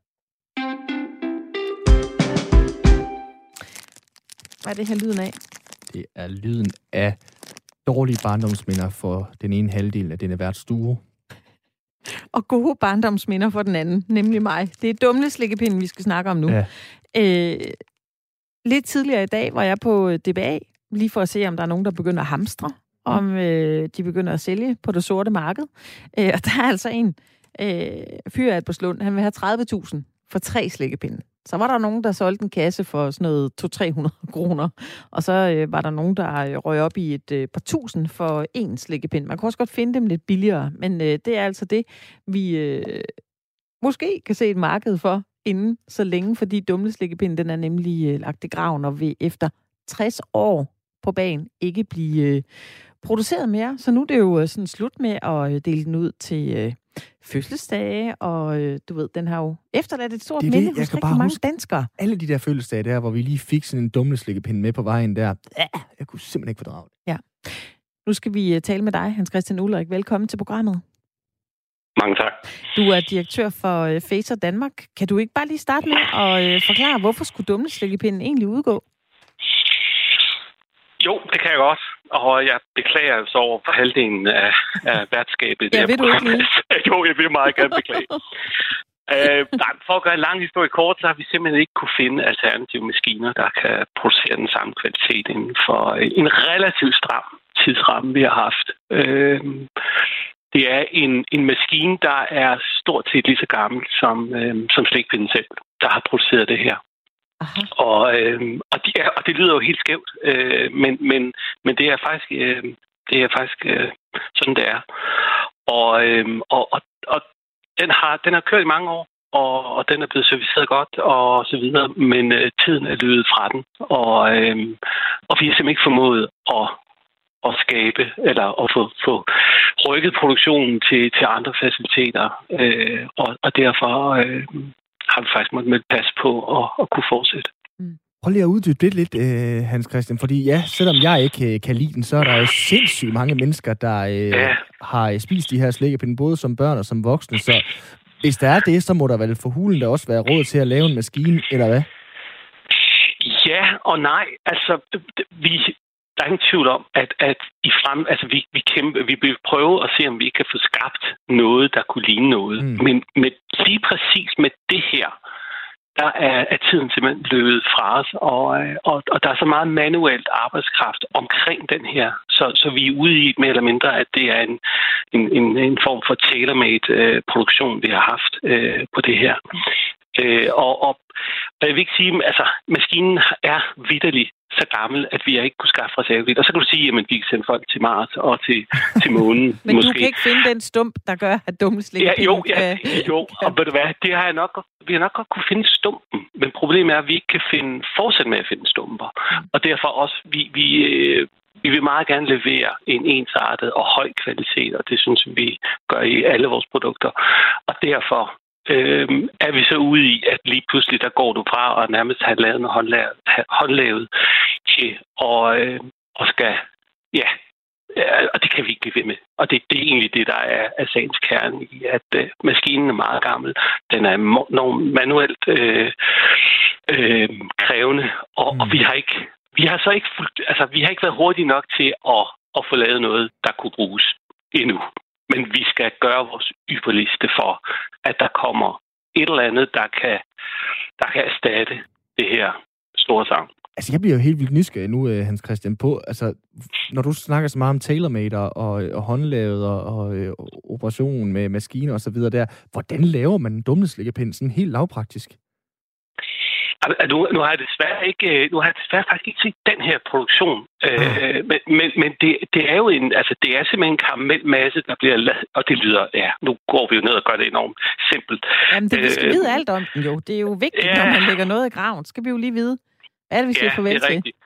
Hvad er det her lyden af? Det er lyden af dårlige barndomsminder for den ene halvdel af denne værts stue. Og gode barndomsminder for den anden, nemlig mig. Det er dumle slikkepinden, vi skal snakke om nu. Ja. Øh, lidt tidligere i dag var jeg på DBA, lige for at se, om der er nogen, der begynder at hamstre, om øh, de begynder at sælge på det sorte marked. Øh, og der er altså en øh, fyr af på Slund, han vil have 30.000 for tre slikkepinde. Så var der nogen, der solgte en kasse for sådan noget 200-300 kroner. Og så øh, var der nogen, der øh, røg op i et øh, par tusind for én slikkepind. Man kunne også godt finde dem lidt billigere, men øh, det er altså det, vi øh, måske kan se et marked for inden så længe, fordi dumle slikkepind, den er nemlig øh, lagt i graven og vil efter 60 år på banen ikke blive øh, produceret mere. Så nu er det jo øh, sådan slut med at øh, dele den ud til... Øh, fødselsdage, og øh, du ved, den har jo efterladt et stort minde hos rigtig mange danskere. Alle de der fødselsdage der, hvor vi lige fik sådan en dumleslikkepinde med på vejen der. Ja, jeg kunne simpelthen ikke fordrage det. Ja. Nu skal vi uh, tale med dig, Hans Christian Ulrik. Velkommen til programmet. Mange tak. Du er direktør for uh, Facer Danmark. Kan du ikke bare lige starte med at forklare, hvorfor skulle dumleslikkepinden egentlig udgå? Jo, det kan jeg godt. Og jeg beklager så over for halvdelen af, af værtskabet. ja, vil du ikke Jo, jeg vil meget gerne beklage. øh, nej, for at gøre en lang historie kort, så har vi simpelthen ikke kunne finde alternative maskiner, der kan producere den samme kvalitet inden for en relativt stram tidsramme, vi har haft. Øh, det er en, en maskine, der er stort set lige så gammel som, øh, som slægtpinden selv, der har produceret det her. Aha. Og, øh, og, de er, og det lyder jo helt skævt, øh, men, men, men det er faktisk, øh, det er faktisk øh, sådan, det er. Og, øh, og, og, og den, har, den har kørt i mange år, og, og den er blevet serviceret godt, og så videre, men øh, tiden er løbet fra den, og, øh, og vi har simpelthen ikke formået at, at skabe, eller at få, få rykket produktionen til, til andre faciliteter, øh, og, og derfor øh, har vi faktisk måttet passe på at, at kunne fortsætte. Mm. Prøv lige at uddybe det lidt, øh, Hans Christian, fordi ja, selvom jeg ikke øh, kan lide den, så er der jo sindssygt mange mennesker, der øh, ja. har spist de her slikkepinde, både som børn og som voksne, så hvis der er det, så må der vel for hulen der også være råd til at lave en maskine, eller hvad? Ja og nej. Altså, vi, der er ingen tvivl om, at, at i frem, altså vi, vi, kæmpe, vi vil prøve at se, om vi kan få skabt noget, der kunne ligne noget. Mm. Men med, lige præcis med det her, der er, er tiden simpelthen løbet fra os, og, og, og der er så meget manuelt arbejdskraft omkring den her, så, så vi er ude i mere eller mindre, at det er en, en, en, en form for tailor-made øh, produktion, vi har haft øh, på det her. Øh, og, og jeg vil ikke sige, altså maskinen er vidderlig så gammel, at vi ikke kunne skaffe reservedel. Og så kan du sige, at vi kan sende folk til Mars og til, til månen. Men måske. du kan ikke finde den stump, der gør, at dumslik ja, jo, ja, jo, og ved du hvad, det har jeg nok, vi har nok godt kunne finde stumpen. Men problemet er, at vi ikke kan finde, fortsætte med at finde stumper. Og derfor også, vi, vi, øh, vi vil meget gerne levere en ensartet og høj kvalitet, og det synes vi gør i alle vores produkter. Og derfor øh, er vi så ude i, at lige pludselig der går du fra at nærmest have lavet noget håndlavet, håndlavet til og, øh, og skal ja, og det kan vi ikke blive ved med. Og det, det er egentlig det, der er, er sagens kerne i, at øh, maskinen er meget gammel. Den er manuelt øh, øh, krævende, og, mm. og vi har ikke vi har så ikke fuldt, altså, vi har ikke været hurtige nok til at, at få lavet noget, der kunne bruges endnu. Men vi skal gøre vores ypperligste for, at der kommer et eller andet, der kan, der kan erstatte det her store sang. Altså, jeg bliver jo helt vildt nysgerrig nu, øh, Hans Christian, på, altså, når du snakker så meget om tailor og, øh, og håndlavet og, og øh, operation med maskiner og så videre der, hvordan laver man en dumleslikkepind sådan helt lavpraktisk? Nu, nu har jeg desværre ikke, øh, nu har jeg desværre faktisk ikke set den her produktion. Mm. Øh, men men, men det, det, er jo en, altså det er simpelthen en karamelmasse, der bliver lavet, og det lyder, ja, nu går vi jo ned og gør det enormt simpelt. Jamen, det, vi skal øh, vide alt om den jo. Det er jo vigtigt, ja. når man lægger noget i graven. Skal vi jo lige vide. Er det, vi siger ja, farvel til? Rigtigt.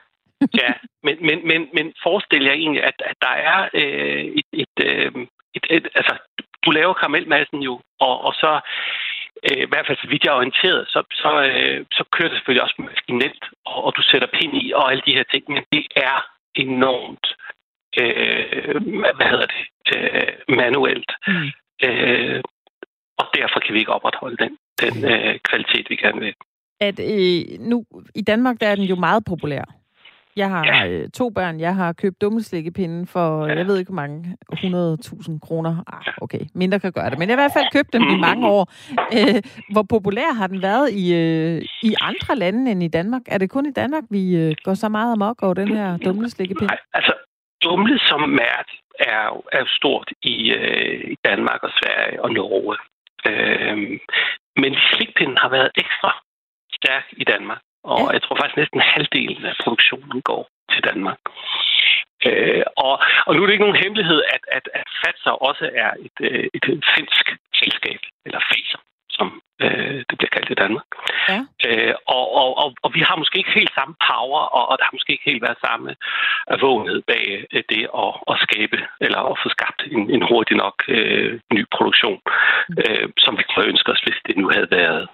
ja, men, men, men, men forestil jer egentlig, at, at der er øh, et, et, øh, et, et, altså, du laver karamelmassen jo, og, og så øh, i hvert fald så vidt jeg er orienteret, så, så, øh, så kører det selvfølgelig også maskinelt, og, og du sætter pind i og alle de her ting, men det er enormt, øh, hvad hedder det, øh, manuelt. Mm. Øh, og derfor kan vi ikke opretholde den, den øh, kvalitet, vi gerne vil. At øh, nu, i Danmark der er den jo meget populær. Jeg har ja. øh, to børn. Jeg har købt dummeslikkepinden for, ja. jeg ved ikke hvor mange, 100.000 kroner. Ah, okay, mindre kan gøre det. Men jeg har i hvert fald købt dem i mange år. Øh, hvor populær har den været i, øh, i andre lande end i Danmark? Er det kun i Danmark, vi øh, går så meget amok over den her dumleslikkepind? Nej, altså dumle som mærke er, er stort i, øh, i Danmark og Sverige og Norge. Øh, men slikpinden har været ekstra stærk i Danmark. Og ja. jeg tror faktisk næsten halvdelen af produktionen går til Danmark. Øh, og, og nu er det ikke nogen hemmelighed, at, at, at Fatser også er et, øh, et, finsk selskab, eller Faser, som øh, det bliver kaldt i Danmark. Ja. Øh, og, og, og, og vi har måske ikke helt samme power, og, og der har måske ikke helt været samme vågenhed bag øh, det at, at skabe, eller at få skabt en, en hurtig nok øh, ny produktion, mm. øh, som vi kunne ønske os, hvis det nu havde været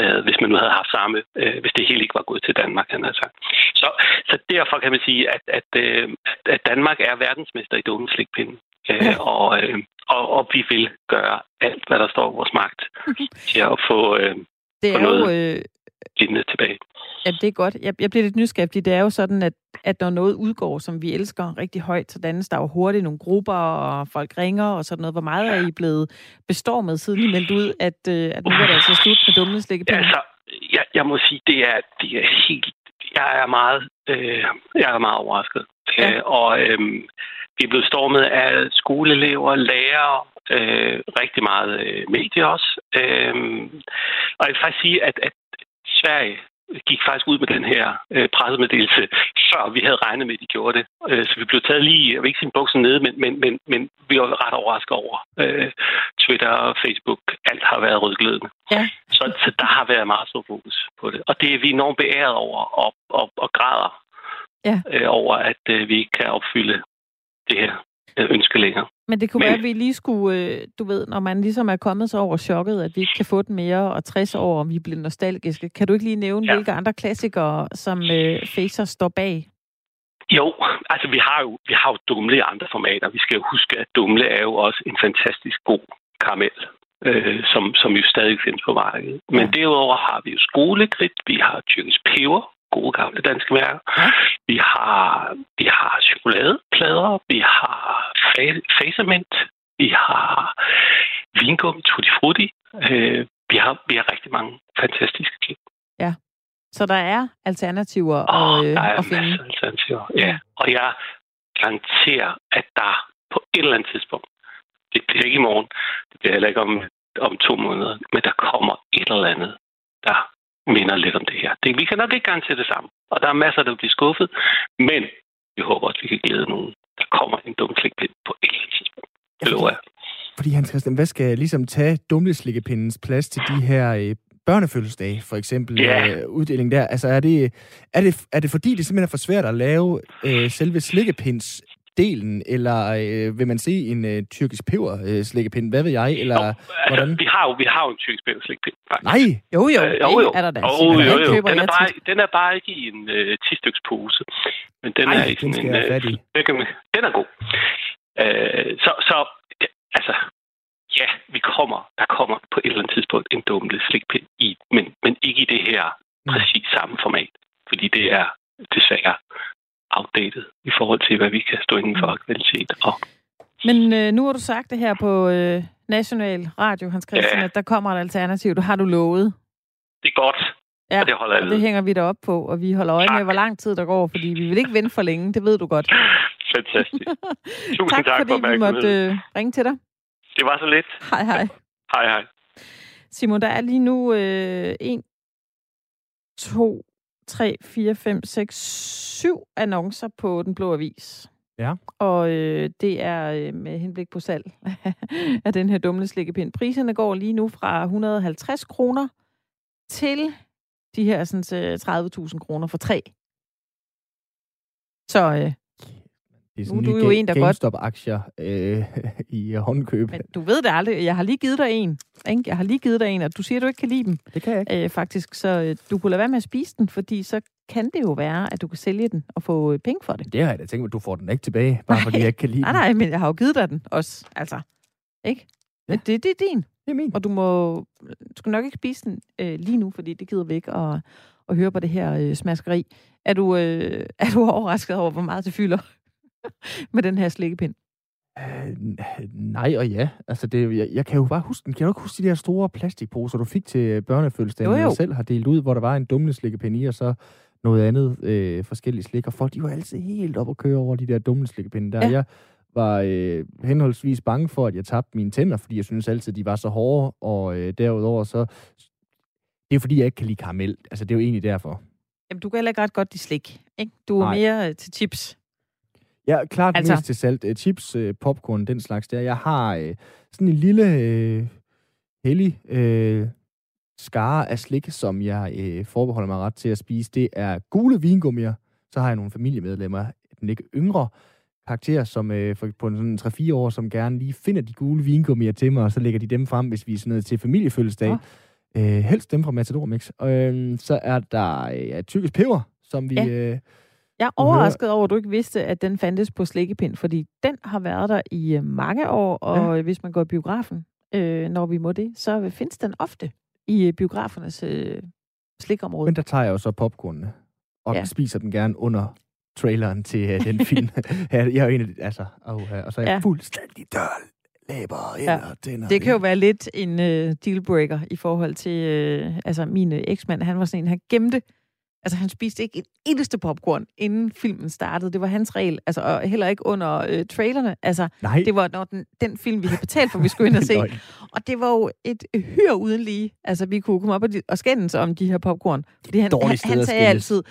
øh, hvis man nu havde haft samme, øh, hvis det hele ikke var gået til Danmark, han har sagt. Så, så derfor kan man sige, at, at, øh, at Danmark er verdensmester i dumme slikpinde. Øh, ja. og, øh, og, og vi vil gøre alt, hvad der står i vores magt til at få, øh, det er få noget jo, øh, lignende tilbage. Ja, det er godt. Jeg, jeg bliver lidt nysgerrig, det er jo sådan, at, at når noget udgår, som vi elsker rigtig højt, så dannes der jo hurtigt nogle grupper, og folk ringer og sådan noget. Hvor meget er I blevet bestormet, siden I meldte ud, at, øh, at nu er det altså slut med dumme slikkepinde? Ja, altså, jeg, jeg må sige, det er, det er helt... Jeg er meget, øh, jeg er meget overrasket. Ja. Øh, og øh, vi er blevet stormet af skoleelever, lærere, øh, rigtig meget øh, medier også. Øh, og jeg vil faktisk sige, at, at Sverige gik faktisk ud med den her øh, pressemeddelelse, før vi havde regnet med, at de gjorde det. Øh, så vi blev taget lige, jeg vil ikke sige buksen nede, men, men, men, men vi var ret overrasket over øh, Twitter og Facebook. Alt har været rødglødende. Ja. Så, så der har været meget stor fokus på det. Og det er vi enormt beæret over og, og, og græder ja. øh, over, at øh, vi ikke kan opfylde det her ønske længere. Men det kunne Men... være, at vi lige skulle, øh, du ved, når man ligesom er kommet så over chokket, at vi ikke kan få den mere, og 60 år, om vi bliver nostalgiske. Kan du ikke lige nævne, ja. hvilke andre klassikere, som øh, Facer står bag? Jo, altså vi har jo, vi har jo Dumle i andre formater. Vi skal jo huske, at Dumle er jo også en fantastisk god karamel, øh, som, som jo stadig findes på markedet. Men ja. derudover har vi jo skolekridt, vi har tyrkisk peber, gode gamle danske mærker. Ja. Vi har, vi har chokoladeplader, vi har facement, vi har vingummi, tutti frutti. Øh, vi, har, vi har rigtig mange fantastiske ting. Ja, så der er alternativer oh, at, øh, der er at finde? Alternativer, ja. ja. Og jeg garanterer, at der på et eller andet tidspunkt, det bliver ikke i morgen, det bliver heller ikke om, om to måneder, men der kommer et eller andet, der minder lidt om det her. Det, vi kan nok ikke garantere det samme, og der er masser, der bliver skuffet, men vi håber også, vi kan glæde nogen, der kommer en dum klikpind på et tidspunkt. Det lover jeg. Fordi Hans Christian, hvad skal ligesom tage dumleslikkepindens plads til de her øh, børnefødselsdage, for eksempel yeah. øh, uddeling der? Altså er det, er, det, er det fordi, det simpelthen er for svært at lave øh, selve slikkepinds delen, eller øh, vil man se en øh, tyrkisk peber øh, slikkepind? Hvad ved jeg? Eller Jo, altså, hvordan? vi har jo, vi har jo en tyrkisk bælslikpind, faktisk. Nej! Jo, jo, Øh, jo, jo. det er der da. Jo, Den jo, jo. køber Den er, bare, den er bare ikke i en øh, 10-styks-pose. Men den Ej, er i den sådan en... i. den kan man- den er god. Øh, så, så, ja, altså, ja, vi kommer, der kommer på et eller andet tidspunkt en dumle slikpind i, men, men ikke i det her Mm. præcis samme format. Fordi det er desværre outdated i forhold til, hvad vi kan stå inden for af kvalitet. Og Men øh, nu har du sagt det her på øh, National Radio, Hans Christian, Ja. at der kommer et alternativ. Det har du lovet. det er godt, Ja, og det holder jeg og det hænger vi da op på, og vi holder øje med, Tak. hvor lang tid der går, fordi vi vil ikke vente for længe, det ved du godt. Fantastisk. Tusind tak, tak fordi for vi måtte øh, ringe til dig. Det var så lidt. Hej, hej. Hej, hej. Simon, der er lige nu øh, 1, 2, 3, 4, 5, 6, 7 annoncer på Den Blå Avis. Ja. Og øh, det er øh, med henblik på salg af den her dumle slikkepind. Priserne går lige nu fra 150 kroner til de her sådan, øh, 30.000 kroner for tre. Så øh, Det er Nu er sådan du jo en, der GameStop-aktier øh, i håndkøb. men du ved det aldrig. Jeg har lige givet dig en. Ikke? Jeg har lige givet dig en, og du siger, at du ikke kan lide dem. Det kan jeg ikke. øh, faktisk. Så øh, du kunne lade være med at spise den, fordi så kan det jo være, at du kan sælge den og få øh, penge for det. Det har jeg da tænkt mig, at du får den ikke tilbage, bare Nej. fordi jeg ikke kan lide Nej, den. nej, men jeg har jo givet dig den også. Altså, ikke? Men det, det er din, Det er min. og du må du skal nok ikke spise den øh, lige nu, fordi det gider vi ikke at, at høre på det her øh, smaskeri. Er du, øh, er du overrasket over, hvor meget det fylder med den her slikkepind? Øh, nej og ja. Altså, det, jeg, jeg kan jo bare huske den. Kan du ikke huske de der store plastikposer, du fik til børnefødselsdagen, jeg selv har delt ud, hvor der var en dumle slikkepind i, og så noget andet øh, forskellige slik. Og folk, de var altid helt op at køre over de der dumle slikkepinde der. Ja. Jeg var øh, henholdsvis bange for, at jeg tabte mine tænder, fordi jeg synes altid, de var så hårde. Og øh, derudover så... Det er fordi, jeg ikke kan lide karamel. Altså, det er jo egentlig derfor. Jamen, du kan heller ikke ret godt lide slik. Ikke? Du er Nej. mere øh, til chips. Ja, klart Altså- mest til salt. Uh, chips, uh, popcorn, den slags der. Jeg har uh, sådan en lille uh, hellig uh, skare af slik, som jeg uh, forbeholder mig ret til at spise. Det er gule vingummier. Så har jeg nogle familiemedlemmer, den lidt yngre karakter, som for, på en sådan 3-4 år, som gerne lige finder de gule vingummier til mig, og så lægger de dem frem, hvis vi er sådan noget til familiefødselsdag. Nå. Uh, helst dem fra Matador Mix. Uh, så er der uh, tyrkisk peber, som vi... Ja. Uh, Jeg er overrasket over, at du ikke vidste, at den fandtes på slikkepind, fordi den har været der i øh, mange år, og ja. hvis man går i biografen, øh, når vi må det, så findes den ofte i øh, biografernes øh, slikområde. Men der tager jeg jo så popcornene, og Ja. ja. spiser dem gerne under traileren til uh, den film. jeg er jo en af de, altså, oh, uh, og så er jeg Ja. ja. fuldstændig dør, læber, Ja. ender, tænder. Det kan jo være lidt en øh, dealbreaker i forhold til, øh, altså min eksmand, han var sådan en, han gemte, altså han spiste ikke et eneste popcorn, inden filmen startede. Det var hans regel, altså og heller ikke under øh, trailerne. Altså, Nej, det var når den, den film, vi havde betalt for, vi skulle ind og se. Løgn. Og det var jo et hyr uden lige. Altså, vi kunne komme op og, og skændes om de her popcorn. Fordi han, han, han sagde altid,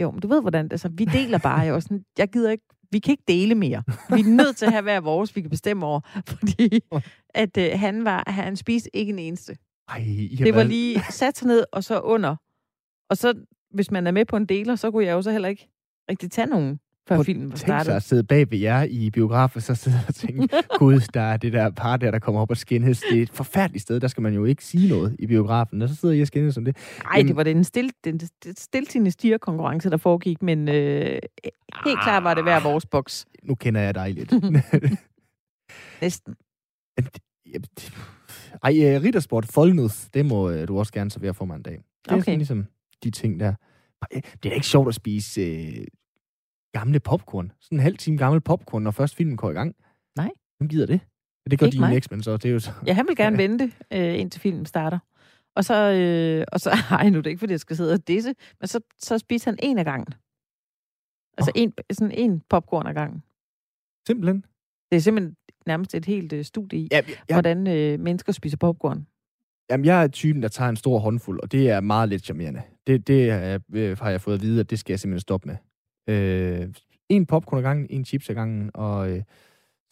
jo, men du ved hvordan, altså, vi deler bare. Jeg, sådan, jeg gider ikke, vi kan ikke dele mere. Vi er nødt til at have hver vores, vi kan bestemme over. Fordi at øh, han var, han spiste ikke en eneste. Ej, har Det var lige sat sig ned, og så under. Og så, hvis man er med på en deler, så kunne jeg jo så heller ikke rigtig tage nogen, før Prøv- filmen var Tænk sig startet. at sidde bag ved jer i biografen, så sidde og tænke, gud, der er det der par der, der kommer op og skændes. Det er et forfærdeligt sted, der skal man jo ikke sige noget i biografen, og så sidder jeg og skændes om det. Nej, det var den, stil, den, stiltigende stigerkonkurrence, der foregik, men øh, helt klart var det hver vores boks. Nu kender jeg dig lidt. Næsten. Ej, uh, Rittersport Foldnød, det må uh, du også gerne servere for mig en dag. Det er Okay. sådan ligesom de ting der. Det er da ikke sjovt at spise uh, gamle popcorn. Sådan en halv time gammel popcorn, når først filmen går i gang. Nej. Hvem gider det? Det gør Ikke din eksmand så. Det er jo så. Ja, han vil gerne vente, øh, indtil filmen starter. Og så, øh, og så, ej, nu er det ikke, fordi jeg skal sidde og disse, men så, så spiser han en af gangen. Altså en, sådan en popcorn ad gangen. Simpelthen. Det er simpelthen nærmest et helt øh, studie i, Ja, ja. ja, hvordan øh, mennesker spiser popcorn. Jamen, jeg er typen, der tager en stor håndfuld, og det er meget lidt charmerende. Det, det øh, har jeg fået at vide, at det skal jeg simpelthen stoppe med. Øh, en popcorn ad gangen, en chips ad gangen, og øh,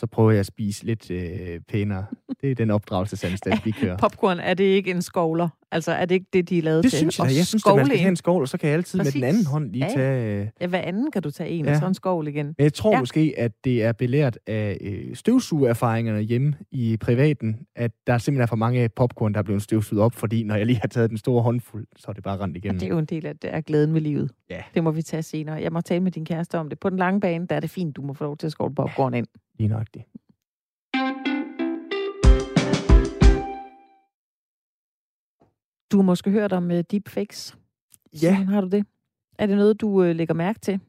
så prøver jeg at spise lidt øh, pænere. Det er den opdragelsesanstalt, vi kører. Popcorn, er det ikke en skovler? Altså, er det ikke det, de er lavet Det til? synes jeg da. Jeg synes, at man skal have en skovl, og så kan jeg altid Præcis. med den anden hånd lige Ja, ja. tage... Øh, Ja, hvad anden kan du tage en, Ja. og så en skovl igen? Men jeg tror Ja. ja. måske, at det er belært af øh, støvsugererfaringerne hjemme i privaten, at der simpelthen er for mange popcorn, der er blevet støvsuget op, fordi når jeg lige har taget den store håndfuld, så er det bare rendt Og igennem. det er jo en del af, af glæden ved livet. Ja. Det må vi tage senere. Jeg må tale med din kæreste om det. På den lange bane, der er det fint, du må få lov til at skovle popcorn ind. Lige nok Du har måske hørt om uh, deepfakes. Ja. Simon, Har du det? Er det noget, du uh, lægger mærke til?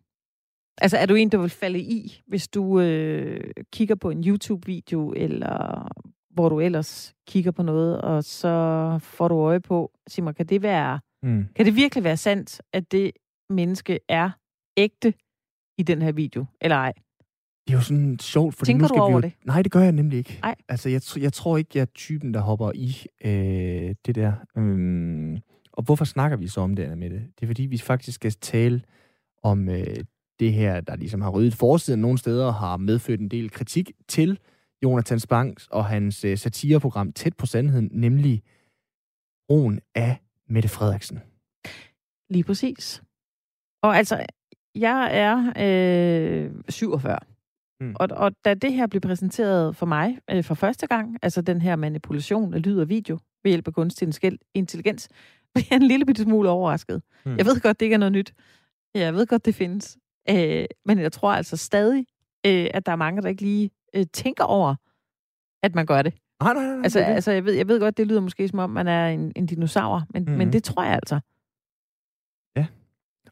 Altså, er du en, der vil falde i, hvis du uh, kigger på en YouTube-video, eller hvor du ellers kigger på noget, og så får du øje på, Simon, kan det være, Mm. kan det virkelig være sandt, at det menneske er ægte i den her video, eller ej? Det er jo sådan sjovt, fordi Tænker nu du skal over vi jo... det? Nej, det gør jeg nemlig ikke. Nej. Altså, jeg, jeg tror ikke, jeg er typen, der hopper i øh, det der. Øhm, og hvorfor snakker vi så om det, med det? Det er fordi, vi faktisk skal tale om øh, det her, der ligesom har ryddet forsiden nogle steder, og har medført en del kritik til Jonathan Spangs og hans øh, satireprogram Tæt på Sandheden, nemlig brugen af Mette Frederiksen. Lige præcis. Og altså, jeg er øh, 47. Mm. Og, og da det her blev præsenteret for mig øh, for første gang, altså den her manipulation af lyd og video ved hjælp af kunstig intelligens- blev jeg en lille bitte smule overrasket. Mm. Jeg ved godt, det ikke er noget nyt. Jeg ved godt, det findes. Øh, men jeg tror altså stadig, øh, at der er mange, der ikke lige øh, tænker over, at man gør det. Nej, nej, nej. Altså, det altså jeg, ved, jeg ved godt, det lyder måske som om, man er en, en dinosaur, men, mm. men Mhm. det tror jeg altså.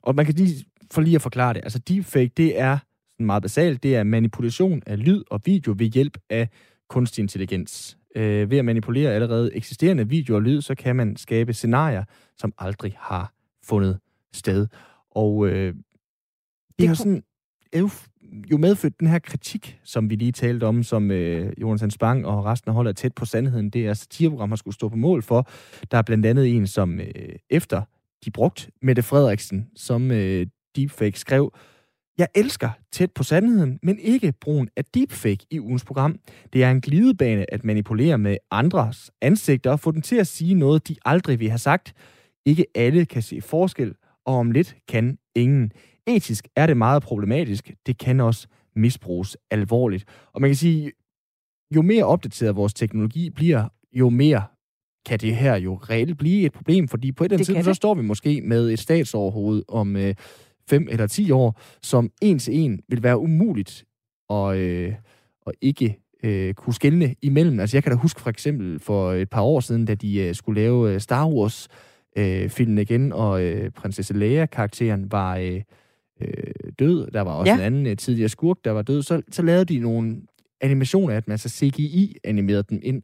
Og man kan lige, for lige at forklare det, altså deepfake, det er sådan meget basalt, det er manipulation af lyd og video ved hjælp af kunstig intelligens. Øh, ved at manipulere allerede eksisterende video og lyd, så kan man skabe scenarier, som aldrig har fundet sted. Og øh, det har sådan jo, jo medfødt den her kritik, som vi lige talte om, som øh, Jonathan Spang og resten af holdet er tæt på sandheden. Det er satireprogram, har skulle stå på mål for. Der er blandt andet en, som øh, efter de brugt Mette Frederiksen, som øh, deepfake skrev, jeg elsker tæt på sandheden, men ikke brugen af deepfake i ugens program. Det er en glidebane at manipulere med andres ansigter og få dem til at sige noget, de aldrig vil have sagt. Ikke alle kan se forskel, og om lidt kan ingen. Etisk er det meget problematisk. Det kan også misbruges alvorligt. Og man kan sige, jo mere opdateret vores teknologi bliver, jo mere kan det her jo reelt blive et problem, fordi på et eller andet tidspunkt, så står vi måske med et statsoverhoved om øh, fem eller ti år, som en til en vil være umuligt at, øh, at ikke øh, kunne skelne imellem. Altså jeg kan da huske for eksempel for et par år siden, da de øh, skulle lave øh, Star Wars øh, filmen igen, og øh, prinsesse Leia-karakteren var øh, øh, død. Der var også Ja. en anden øh, tidligere skurk, der var død. Så, så lavede de nogle animationer af dem, altså CGI-animerede dem ind.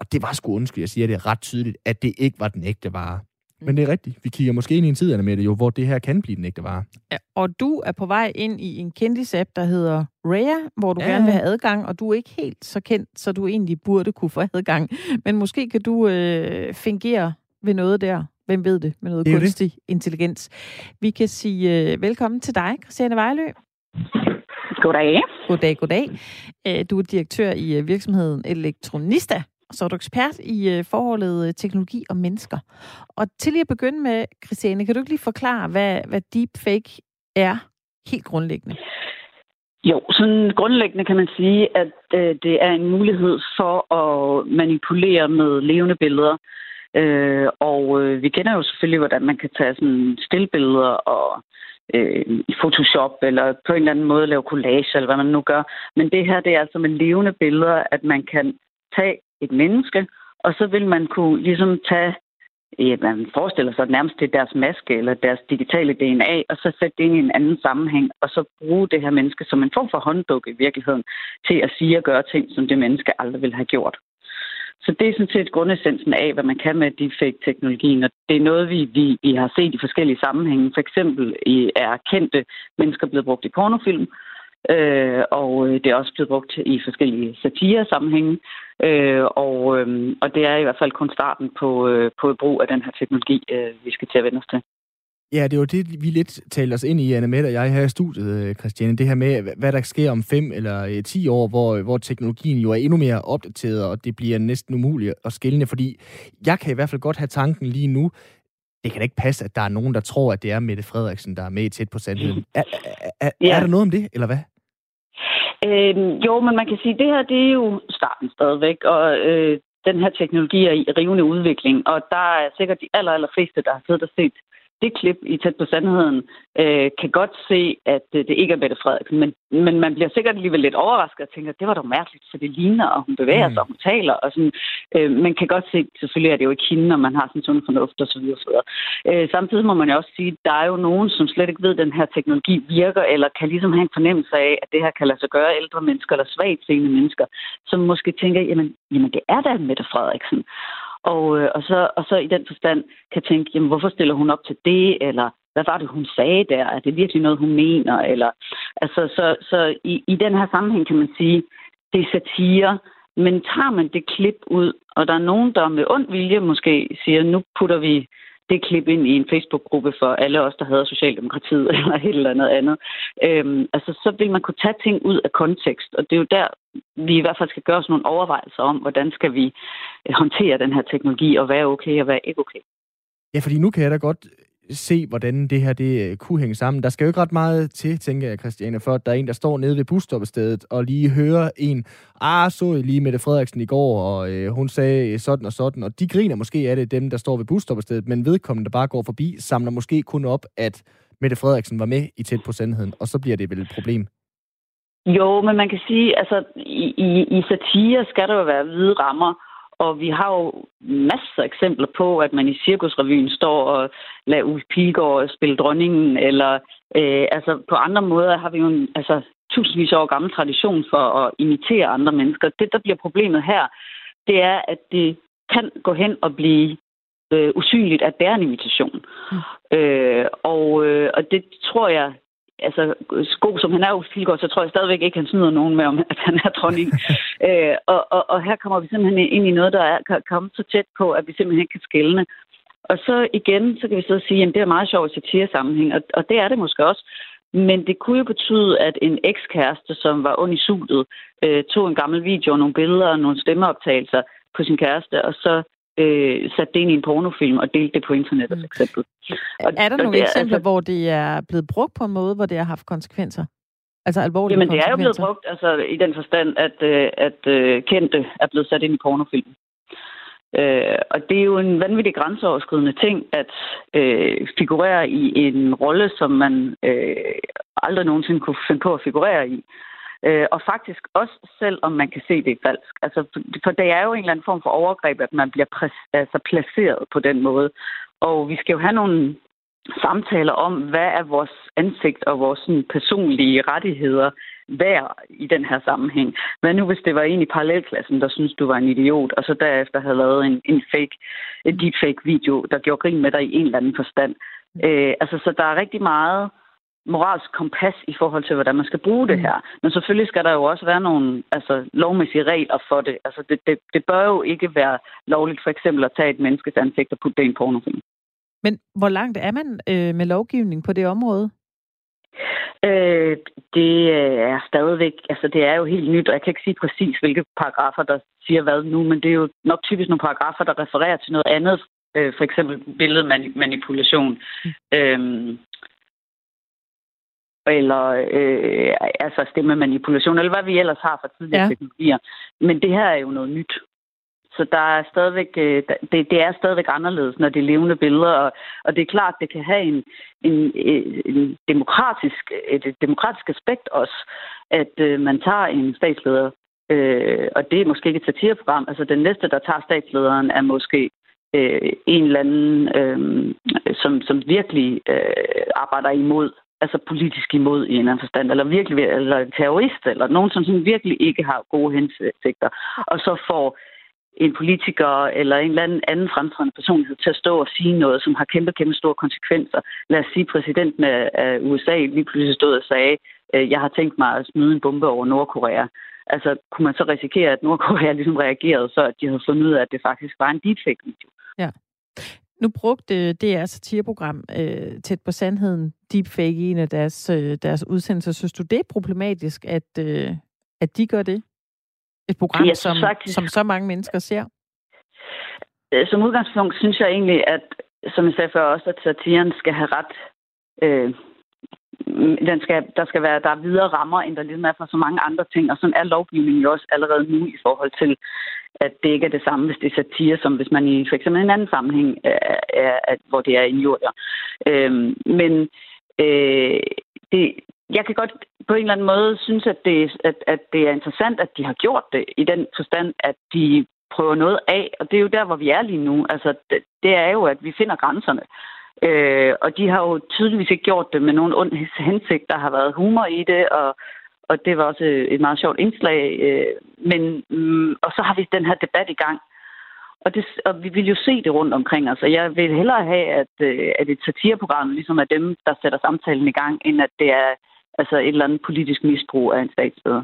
Og det var sgu undskyld, jeg siger det ret tydeligt, at det ikke var den ægte vare. Men det er rigtigt. Vi kigger måske ind i en tid, Anna Mette, jo, hvor det her kan blive den ægte vare. Ja, og du er på vej ind i en kendis-app, der hedder Raya, hvor du ja. Gerne vil have adgang, og du er ikke helt så kendt, så du egentlig burde kunne få adgang. Men måske kan du øh, fingere ved noget der. Hvem ved det? Med noget Det jo det. kunstig intelligens. Vi kan sige øh, velkommen til dig, Christiane Vejlø. Goddag. Goddag, goddag. Øh, du er direktør i øh, virksomheden Elektronista, så er du ekspert i øh, forholdet øh, teknologi og mennesker. Og til lige at begynde med, Christiane, kan du ikke lige forklare, hvad, hvad deepfake er helt grundlæggende? Jo, sådan grundlæggende kan man sige, at øh, det er en mulighed for at manipulere med levende billeder. Øh, og øh, vi kender jo selvfølgelig, hvordan man kan tage sådan stillbilleder og øh, i Photoshop eller på en eller anden måde lave collage, eller hvad man nu gør. Men det her, det er altså med levende billeder, at man kan tage et menneske, og så vil man kunne ligesom tage ja, man forestiller sig nærmest det deres maske eller deres digitale DNA, og så sætte det ind i en anden sammenhæng, og så bruge det her menneske som en form for hånddukke i virkeligheden, til at sige og gøre ting, som det menneske aldrig ville have gjort. Så det er sådan set grundessensen af, hvad man kan med deepfake-teknologien, og det er noget, vi, vi, vi har set i forskellige sammenhænge. For eksempel i- er kendte mennesker blevet brugt i pornofilm, øh, og øh, det er også blevet brugt i forskellige satire-sammenhænge. Øh, og, øh, og det er i hvert fald kun starten på, øh, på brug af den her teknologi, øh, vi skal til at vende os til. Ja, det var det, vi lidt talte os ind i, Anna Mette og jeg her i studiet, øh, Christiane. Det her med, hvad der sker om fem eller øh, ti år, hvor, hvor teknologien jo er endnu mere opdateret, og det bliver næsten umuligt at skille. Fordi jeg kan i hvert fald godt have tanken lige nu, det kan da ikke passe, at der er nogen, der tror, at det er Mette Frederiksen, der er med tæt på sandheden. Er, er, er, ja. er der noget om det, eller hvad? Øhm, jo, men man kan sige, at det her det er jo starten stadigvæk, og øh, den her teknologi er i rivende udvikling, og der er sikkert de aller, aller fleste, der har siddet og set det klip i Tæt på Sandheden øh, kan godt se, at øh, det ikke er Mette Frederiksen, men, men man bliver sikkert alligevel lidt overrasket og tænker, det var dog mærkeligt, for det ligner, og hun bevæger mm. sig, og hun taler, og sådan. Øh, man kan godt se, selvfølgelig er det jo ikke hende, når man har sådan sund fornuft og så videre. Så videre. Øh, samtidig må man jo også sige, at der er jo nogen, som slet ikke ved, at den her teknologi virker, eller kan ligesom have en fornemmelse af, at det her kan lade sig gøre ældre mennesker eller svagt seende mennesker, som måske tænker, jamen, jamen det er da Mette Frederiksen. Og, øh, og, så, og så i den forstand kan tænke, jamen, hvorfor stiller hun op til det, eller hvad var det, hun sagde der? Er det virkelig noget, hun mener? Eller, altså, så så i, i den her sammenhæng kan man sige, det er satire, men tager man det klip ud, og der er nogen, der med ond vilje måske siger, nu putter vi det klip ind i en Facebook-gruppe for alle os, der havde Socialdemokratiet eller et eller andet andet. Øhm, altså, så vil man kunne tage ting ud af kontekst, og det er jo der, vi i hvert fald skal gøre os nogle overvejelser om, hvordan skal vi håndtere den her teknologi, og hvad er okay og hvad er ikke okay. Ja, fordi nu kan jeg da godt se, hvordan det her det øh, kunne hænge sammen. Der skal jo ikke ret meget til, tænker jeg, Christiane, for at der er en, der står nede ved busstoppestedet og lige hører en, ah, så I lige Mette Frederiksen i går, og øh, hun sagde øh, sådan og sådan, og de griner måske af det, dem, der står ved busstoppestedet, men vedkommende, der bare går forbi, samler måske kun op, at Mette Frederiksen var med i tæt på sandheden, og så bliver det vel et problem. Jo, men man kan sige, altså i, i, i satire skal der jo være hvide rammer, og vi har jo masser af eksempler på, at man i Cirkusrevyen står og lader Uffe Pilgaard spille dronningen, eller øh, altså på andre måder har vi jo en altså, tusindvis år gammel tradition for at imitere andre mennesker. Det, der bliver problemet her, det er, at det kan gå hen og blive øh, usynligt, at det er en imitation. Mm. Øh, og, øh, og det tror jeg altså, god som han er jo Filgaard, så tror jeg stadigvæk ikke, han snyder nogen med, om at han er dronning. øh, og, og, og her kommer vi simpelthen ind i noget, der er, kan komme så tæt på, at vi simpelthen ikke kan skælne. Og så igen, så kan vi så sige, at det er meget sjovt satire-sammenhæng, og, og det er det måske også. Men det kunne jo betyde, at en ekskæreste, som var ond i sulet, øh, tog en gammel video, nogle billeder og nogle stemmeoptagelser på sin kæreste, og så øh, satte det ind i en pornofilm og delte det på internettet, for eksempel. Og, er der nogle det, eksempler, altså, hvor det er blevet brugt på en måde, hvor det har haft konsekvenser? Altså alvorlige Jamen, det er jo blevet brugt altså, i den forstand, at, øh, at uh, kendte er blevet sat ind i pornofilm. Uh, og det er jo en vanvittig grænseoverskridende ting, at uh, figurere i en rolle, som man uh, aldrig nogensinde kunne finde på at figurere i. Øh, og faktisk også selv, om man kan se det er falsk. Altså, for det er jo en eller anden form for overgreb, at man bliver præs- altså, placeret på den måde. Og vi skal jo have nogle samtaler om, hvad er vores ansigt og vores sådan, personlige rettigheder værd i den her sammenhæng. Hvad nu, hvis det var en i parallelklassen, der synes du var en idiot, og så derefter havde lavet en, en fake, en deepfake video, der gjorde grin med dig i en eller anden forstand. Mm. Øh, altså, så der er rigtig meget moralsk kompas i forhold til, hvordan man skal bruge det mm. her. Men selvfølgelig skal der jo også være nogle altså, lovmæssige regler for det. Altså, det, det, det bør jo ikke være lovligt for eksempel at tage et menneskes ansigt og putte det i en pornofilm. Men hvor langt er man øh, med lovgivning på det område? Øh, det er stadigvæk, altså det er jo helt nyt, og jeg kan ikke sige præcis, hvilke paragrafer, der siger hvad nu, men det er jo nok typisk nogle paragrafer, der refererer til noget andet, øh, for eksempel billedmanipulation. Mm. Øhm, eller øh, altså stemmemanipulation, eller hvad vi ellers har for tidligere ja. teknologier. Men det her er jo noget nyt. Så der er stadigvæk, øh, det, det er stadigvæk anderledes, når det er levende billeder, og, og det er klart, det kan have en, en, en demokratisk, et demokratisk aspekt også, at øh, man tager en statsleder, øh, og det er måske ikke et satireprogram, altså den næste, der tager statslederen, er måske øh, en eller anden, øh, som, som virkelig øh, arbejder imod altså politisk imod i en eller anden forstand, eller virkelig eller en terrorist, eller nogen, som sådan virkelig ikke har gode hensigter, og så får en politiker eller en eller anden, anden fremtrædende personlighed til at stå og sige noget, som har kæmpe, kæmpe store konsekvenser. Lad os sige, at præsidenten af USA lige pludselig stod og sagde, øh, jeg har tænkt mig at smide en bombe over Nordkorea. Altså, kunne man så risikere, at Nordkorea ligesom reagerede, så at de havde fundet ud af, at det faktisk var en deepfake-video? Ja. Nu brugte DR satireprogram øh, tæt på sandheden deepfake i en af deres, øh, deres udsendelser. Synes du, det er problematisk, at, øh, at de gør det? Et program, Jeg som, faktisk- som så mange mennesker ser? Øh, Som udgangspunkt synes jeg egentlig, at, som jeg sagde før også, at satiren skal have ret... Øh, den skal, der skal være der er videre rammer, end der ligesom er for så mange andre ting. Og sådan er lovgivningen jo også allerede nu i forhold til, at det ikke er det samme, hvis det er satire, som hvis man i for eksempel en anden sammenhæng, øh, er, er, er, hvor det er injurier. Øhm, men øh, det, jeg kan godt på en eller anden måde synes, at det, at, at det er interessant, at de har gjort det, i den forstand, at de prøver noget af, og det er jo der, hvor vi er lige nu. Altså, det, det er jo, at vi finder grænserne. Øh, og de har jo tydeligvis ikke gjort det med nogen ond hensigt. Der har været humor i det, og, og det var også øh, et meget sjovt indslag. Øh, men, mm, og så har vi den her debat i gang. Og, det, og vi vil jo se det rundt omkring os. Og jeg vil hellere have, at, øh, at et satireprogram ligesom er dem, der sætter samtalen i gang, end at det er altså et eller andet politisk misbrug af en statsleder.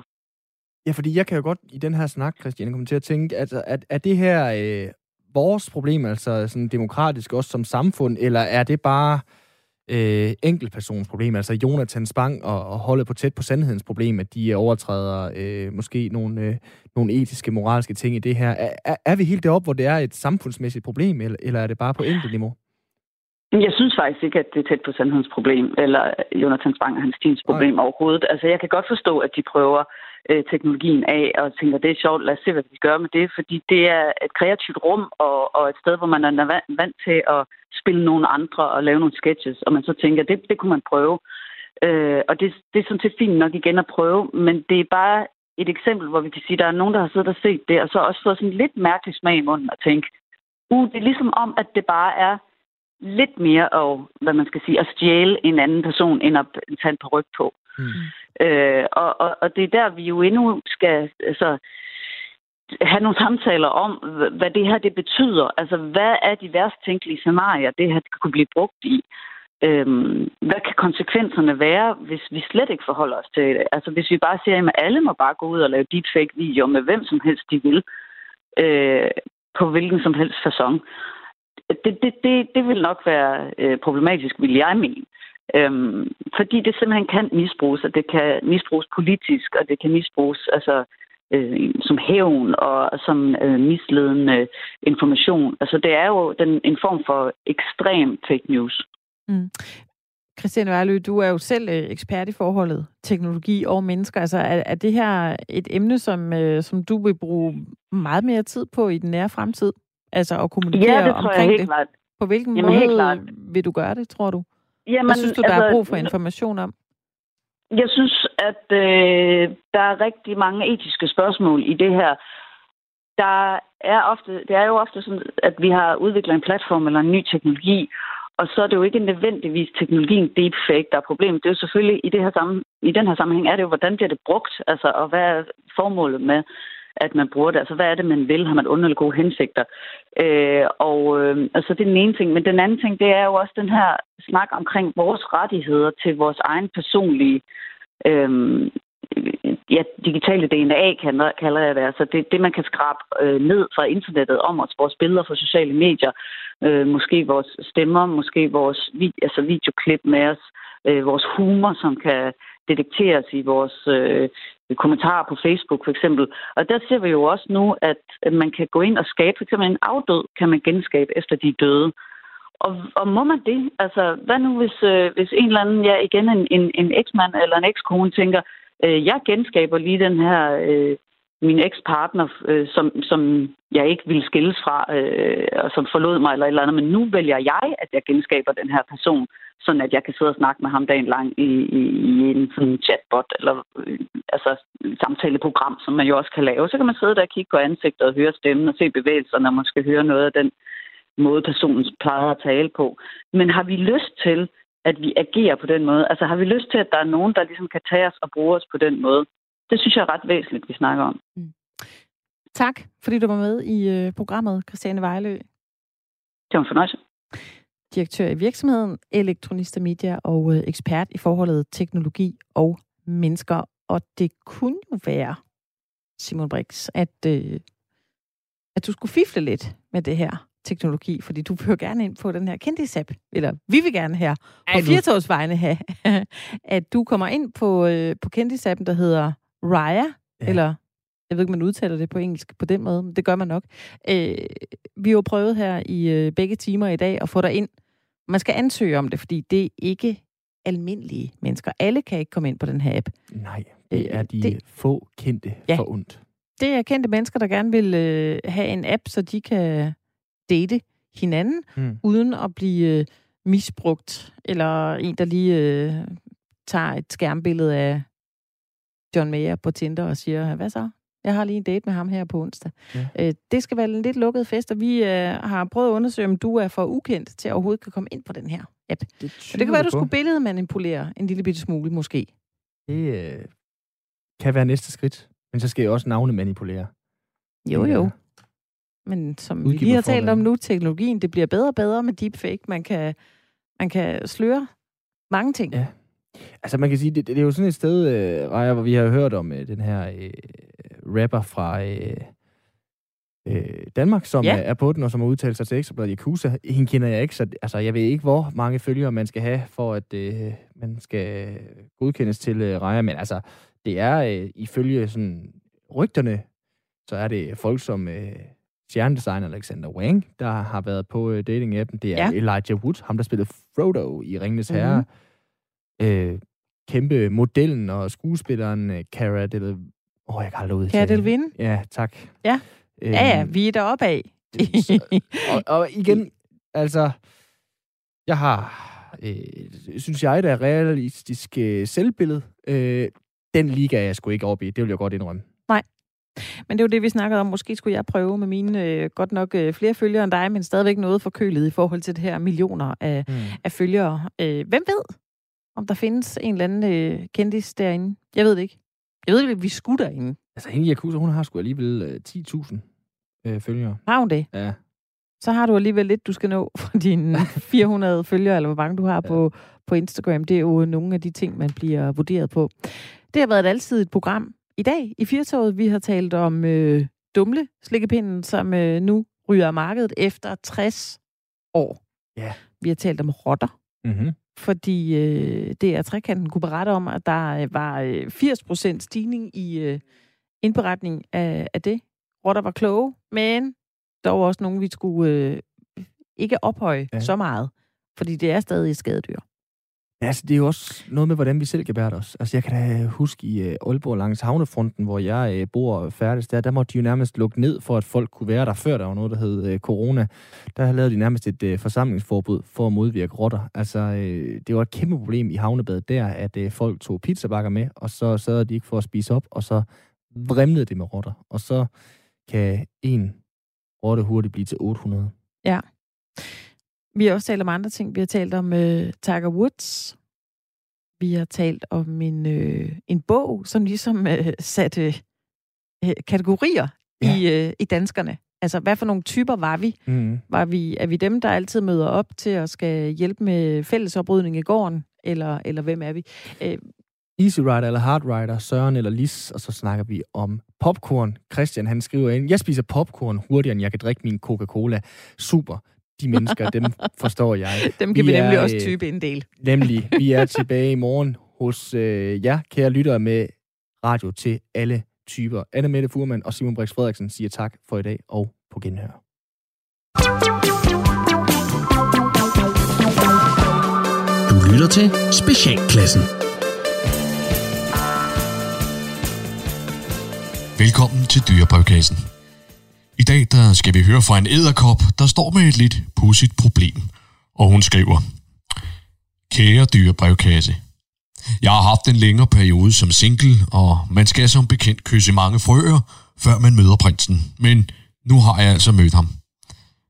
Ja, fordi jeg kan jo godt i den her snak, Christiane, komme til at tænke, at, at er det her øh, vores problem, altså sådan demokratisk også som samfund, eller er det bare øh, enkeltpersons problem, altså Jonathan Spang og, og holde på tæt på sandhedens problem, at de overtræder øh, måske nogle, øh, nogle etiske, moralske ting i det her. Er, er, er vi helt deroppe, hvor det er et samfundsmæssigt problem, eller, eller er det bare på enkelt niveau? Jeg synes faktisk ikke, at det er tæt på sandhedens problem, eller Jonathan Spang og hans teams problem Nej. overhovedet. Altså, jeg kan godt forstå, at de prøver øh, teknologien af, og tænker, det er sjovt, lad os se, hvad vi gør med det, fordi det er et kreativt rum, og, og et sted, hvor man er vant til at spille nogle andre og lave nogle sketches, og man så tænker, det, det kunne man prøve. Øh, og det, det er sådan set fint nok igen at prøve, men det er bare et eksempel, hvor vi kan sige, at der er nogen, der har siddet og set det, og så også fået sådan lidt mærkelig smag i munden og tænke, uh, det er ligesom om, at det bare er lidt mere at, hvad man skal sige, at stjæle en anden person, end at tage en ryg på. Mm. Øh, og, og, og det er der, vi jo endnu skal altså, have nogle samtaler om, hvad det her det betyder. Altså, hvad er de værst tænkelige scenarier, det her kunne blive brugt i? Øhm, hvad kan konsekvenserne være, hvis vi slet ikke forholder os til det? Altså, hvis vi bare siger, at alle må bare gå ud og lave deepfake-videoer med hvem som helst, de vil, øh, på hvilken som helst façon det, det, det, det vil nok være øh, problematisk, vil jeg mene. Øhm, fordi det simpelthen kan misbruges, og det kan misbruges politisk, og det kan misbruges altså, øh, som hævn og som øh, misledende information. Altså det er jo den, en form for ekstrem fake news. Mm. Christiane Værlø, du er jo selv øh, ekspert i forholdet teknologi og mennesker. Altså er, er det her et emne, som, øh, som du vil bruge meget mere tid på i den nære fremtid? Altså at kommunikere ja, det tror omkring jeg helt det? Klart. På hvilken Jamen, måde helt klart. vil du gøre det, tror du? Jamen, Hvad synes du, der altså, er brug for information om? Jeg synes, at øh, der er rigtig mange etiske spørgsmål i det her. Der er ofte, det er jo ofte sådan, at vi har udviklet en platform eller en ny teknologi, og så er det jo ikke nødvendigvis teknologien deepfake, der er problemet. Det er jo selvfølgelig, i, det her sammen, i den her sammenhæng, er det jo, hvordan bliver det brugt, altså, og hvad er formålet med, at man bruger det? Altså, hvad er det, man vil? Har man onde eller gode hensigter? Øh, og øh, altså, det er den ene ting. Men den anden ting, det er jo også den her snak omkring vores rettigheder til vores egen personlige øh, ja, digitale DNA, kalder, kalder jeg det. Altså det, det, man kan skrabe øh, ned fra internettet om os, vores billeder fra sociale medier, øh, måske vores stemmer, måske vores vid, altså videoklip med os, øh, vores humor, som kan detekteres i vores øh, kommentarer på Facebook for eksempel. Og der ser vi jo også nu, at man kan gå ind og skabe, for eksempel en afdød, kan man genskabe efter de er døde. Og, og må man det? Altså, hvad nu hvis, øh, hvis en eller anden, ja igen en, en, en eksmand eller en ekskone tænker, øh, jeg genskaber lige den her, øh, min ekspartner, øh, som, som jeg ikke ville skilles fra, øh, og som forlod mig eller et eller andet, men nu vælger jeg, at jeg genskaber den her person, sådan at jeg kan sidde og snakke med ham dagen lang i, i, i en sådan chatbot, eller øh, altså samtaleprogram, som man jo også kan lave. Så kan man sidde der og kigge på ansigtet og høre stemmen og se bevægelserne, og måske høre noget af den måde, personen plejer at tale på. Men har vi lyst til, at vi agerer på den måde? Altså har vi lyst til, at der er nogen, der ligesom kan tage os og bruge os på den måde? Det synes jeg er ret væsentligt, vi snakker om. Mm. Tak, fordi du var med i øh, programmet, Christiane Vejlø. Det var en fornøjelse. Direktør i virksomheden Elektronista Media og øh, ekspert i forholdet teknologi og mennesker. Og det kunne jo være, Simon Brix, at, øh, at du skulle fifle lidt med det her teknologi, fordi du vil jo gerne ind på den her kendtisapp, eller vi vil gerne her på Firtogsvejene have, at du kommer ind på, øh, på kendisappen, der hedder Raya, Ja. eller jeg ved ikke, man udtaler det på engelsk på den måde, men det gør man nok. Øh, vi har jo prøvet her i øh, begge timer i dag at få dig ind. Man skal ansøge om det, fordi det er ikke almindelige mennesker. Alle kan ikke komme ind på den her app. Nej, det er Øh, de det- få kendte Ja. for ondt. Det er kendte mennesker, der gerne vil øh, have en app, så de kan date hinanden, Mm. uden at blive øh, misbrugt, eller en, der lige øh, tager et skærmbillede af John Mayer på Tinder og siger, hvad så? Jeg har lige en date med ham her på onsdag. Ja. Øh, det skal være en lidt lukket fest, og vi øh, har prøvet at undersøge, om du er for ukendt til at overhovedet kan komme ind på den her app. Det, Så det kan være, du skulle billedmanipulere en lille bitte smule, måske. Det øh, kan være næste skridt. Men så skal jeg også navne manipulere. Jo, Ja. jo. Men som vi Udgiver lige har talt forlaget. om nu, teknologien, det bliver bedre og bedre med deepfake. Man kan, man kan sløre mange ting. Ja. Altså man kan sige, det, det er jo sådan et sted, øh, Raja, hvor vi har hørt om øh, den her øh, rapper fra øh, øh, Danmark, som Ja. er, er på den, og som har udtalt sig til Ekstrabladet Yakuza. Hende kender jeg ikke, så altså, jeg ved ikke, hvor mange følgere man skal have, for at øh, man skal godkendes til øh, Raja. Men altså, det er øh, ifølge sådan, rygterne, så er det folk som øh, stjernedesigner Alexander Wang, der har været på øh, dating-appen. Det er Ja. ja. Elijah Wood, ham der spillede Frodo i Ringenes Herre. Mm-hmm. Øh, kæmpe modellen og skuespilleren øh, Cara Del... Åh, oh, jeg kan aldrig jeg det. vinde? Ja, tak. Ja. Øhm, Ja, ja, vi er deroppe af. så- og, og igen, altså, jeg har, øh, synes jeg, der er realistisk øh, selvbillede. Øh, den liga er jeg sgu ikke op i, det vil jeg godt indrømme. Men det er jo det, vi snakkede om. Måske skulle jeg prøve med mine øh, godt nok øh, flere følgere end dig, men stadigvæk noget forkølet i forhold til det her millioner af, Mm. af følgere. Øh, hvem ved, om der findes en eller anden øh, kendis derinde? Jeg ved det ikke. Jeg ved ikke, vi skulle derinde. Altså, hende Yakuza, hun har sgu alligevel øh, 10.000 øh, følgere. Har hun det? Ja. Så har du alligevel lidt, du skal nå fra dine 400 følgere, eller hvor mange du har ja. på, på Instagram. Det er jo nogle af de ting, man bliver vurderet på. Det har været et altid et program. I dag i Firtoget, vi har talt om øh, dumle slikkepinden, som øh, nu ryger af markedet efter 60 år. Ja. Vi har talt om rotter, Mm-hmm. Fordi øh, det er trekanten kunne berette om, at der øh, var øh, 80% stigning i øh, indberetning af, af det. Rotter var kloge, men der var også nogen, vi skulle øh, ikke ophøje. Ja. så meget, fordi det er stadig et skadedyr. Ja, altså, det er jo også noget med, hvordan vi selv kan bære os. Altså, jeg kan da huske i øh, Aalborg langs havnefronten, hvor jeg øh, bor færdigst der, der måtte de jo nærmest lukke ned, for at folk kunne være der, før der var noget, der hed øh, corona. Der lavede de nærmest et forsamlingsforbud for at modvirke rotter. Altså, det var et kæmpe problem i havnebadet der, at folk tog pizzabakker med, og så sad de ikke for at spise op, og så vrimlede det med rotter. Og så kan en rotte hurtigt blive til 800. Ja. Vi har også talt om andre ting. Vi har talt om øh, Tiger Woods. Vi har talt om en, øh, en bog, som ligesom øh, satte øh, kategorier ja. i, øh, i danskerne. Altså, hvad for nogle typer var vi? Mm. Var vi? Er vi dem, der altid møder op til at skal hjælpe med fællesoprydning i gården? Eller, eller hvem er vi? Øh, Easy Rider eller Hard Rider, Søren eller Lis, og så snakker vi om popcorn. Christian, han skriver ind, jeg spiser popcorn hurtigere, end jeg kan drikke min Coca-Cola. Super. De mennesker, dem forstår jeg. dem kan vi, vi er, nemlig også øh, type en del. Nemlig, vi er tilbage i morgen hos øh, jer, kære lyttere, med radio til alle typer. Anne Mette Furman og Simon Brix Frederiksen siger tak for i dag og på genhør. Du lytter til Specialklassen. Velkommen til Dyrebrevkassen. I dag der skal vi høre fra en æderkop, der står med et lidt pudsigt problem. Og hun skriver, Kære dyrebrevkasse, jeg har haft en længere periode som single, og man skal som bekendt kysse mange frøer, før man møder prinsen. Men nu har jeg altså mødt ham.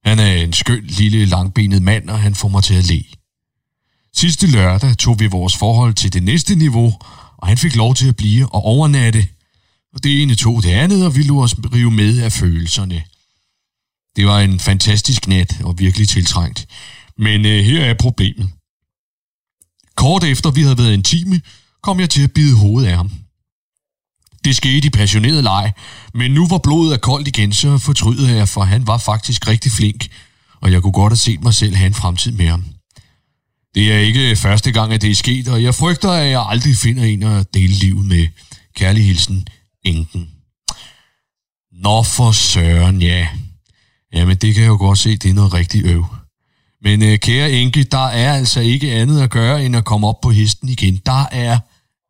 Han er en skøn lille langbenet mand, og han får mig til at le. Sidste lørdag tog vi vores forhold til det næste niveau, og han fik lov til at blive og overnatte og det ene tog det andet, og vi lå os rive med af følelserne. Det var en fantastisk nat, og virkelig tiltrængt. Men øh, her er problemet. Kort efter vi havde været intime, kom jeg til at bide hovedet af ham. Det skete i passioneret leg, men nu hvor blodet er koldt igen, så fortryder jeg, for han var faktisk rigtig flink. og jeg kunne godt have set mig selv have en fremtid med ham. Det er ikke første gang, at det er sket, og jeg frygter, at jeg aldrig finder en at dele livet med. Kærlig hilsen, Enken. Nå for søren, ja. Jamen, det kan jeg jo godt se, det er noget rigtig øv. Men øh, kære Enke, der er altså ikke andet at gøre, end at komme op på hesten igen. Der er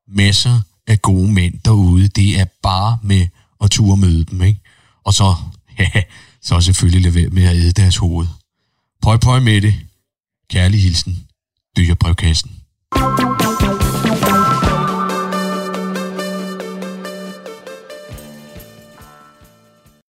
masser af gode mænd derude. Det er bare med at ture møde dem, ikke? Og så, ja, så selvfølgelig lade være med at æde deres hoved. Pøj, pøj med det. Kærlig hilsen, dyrebrevkassen.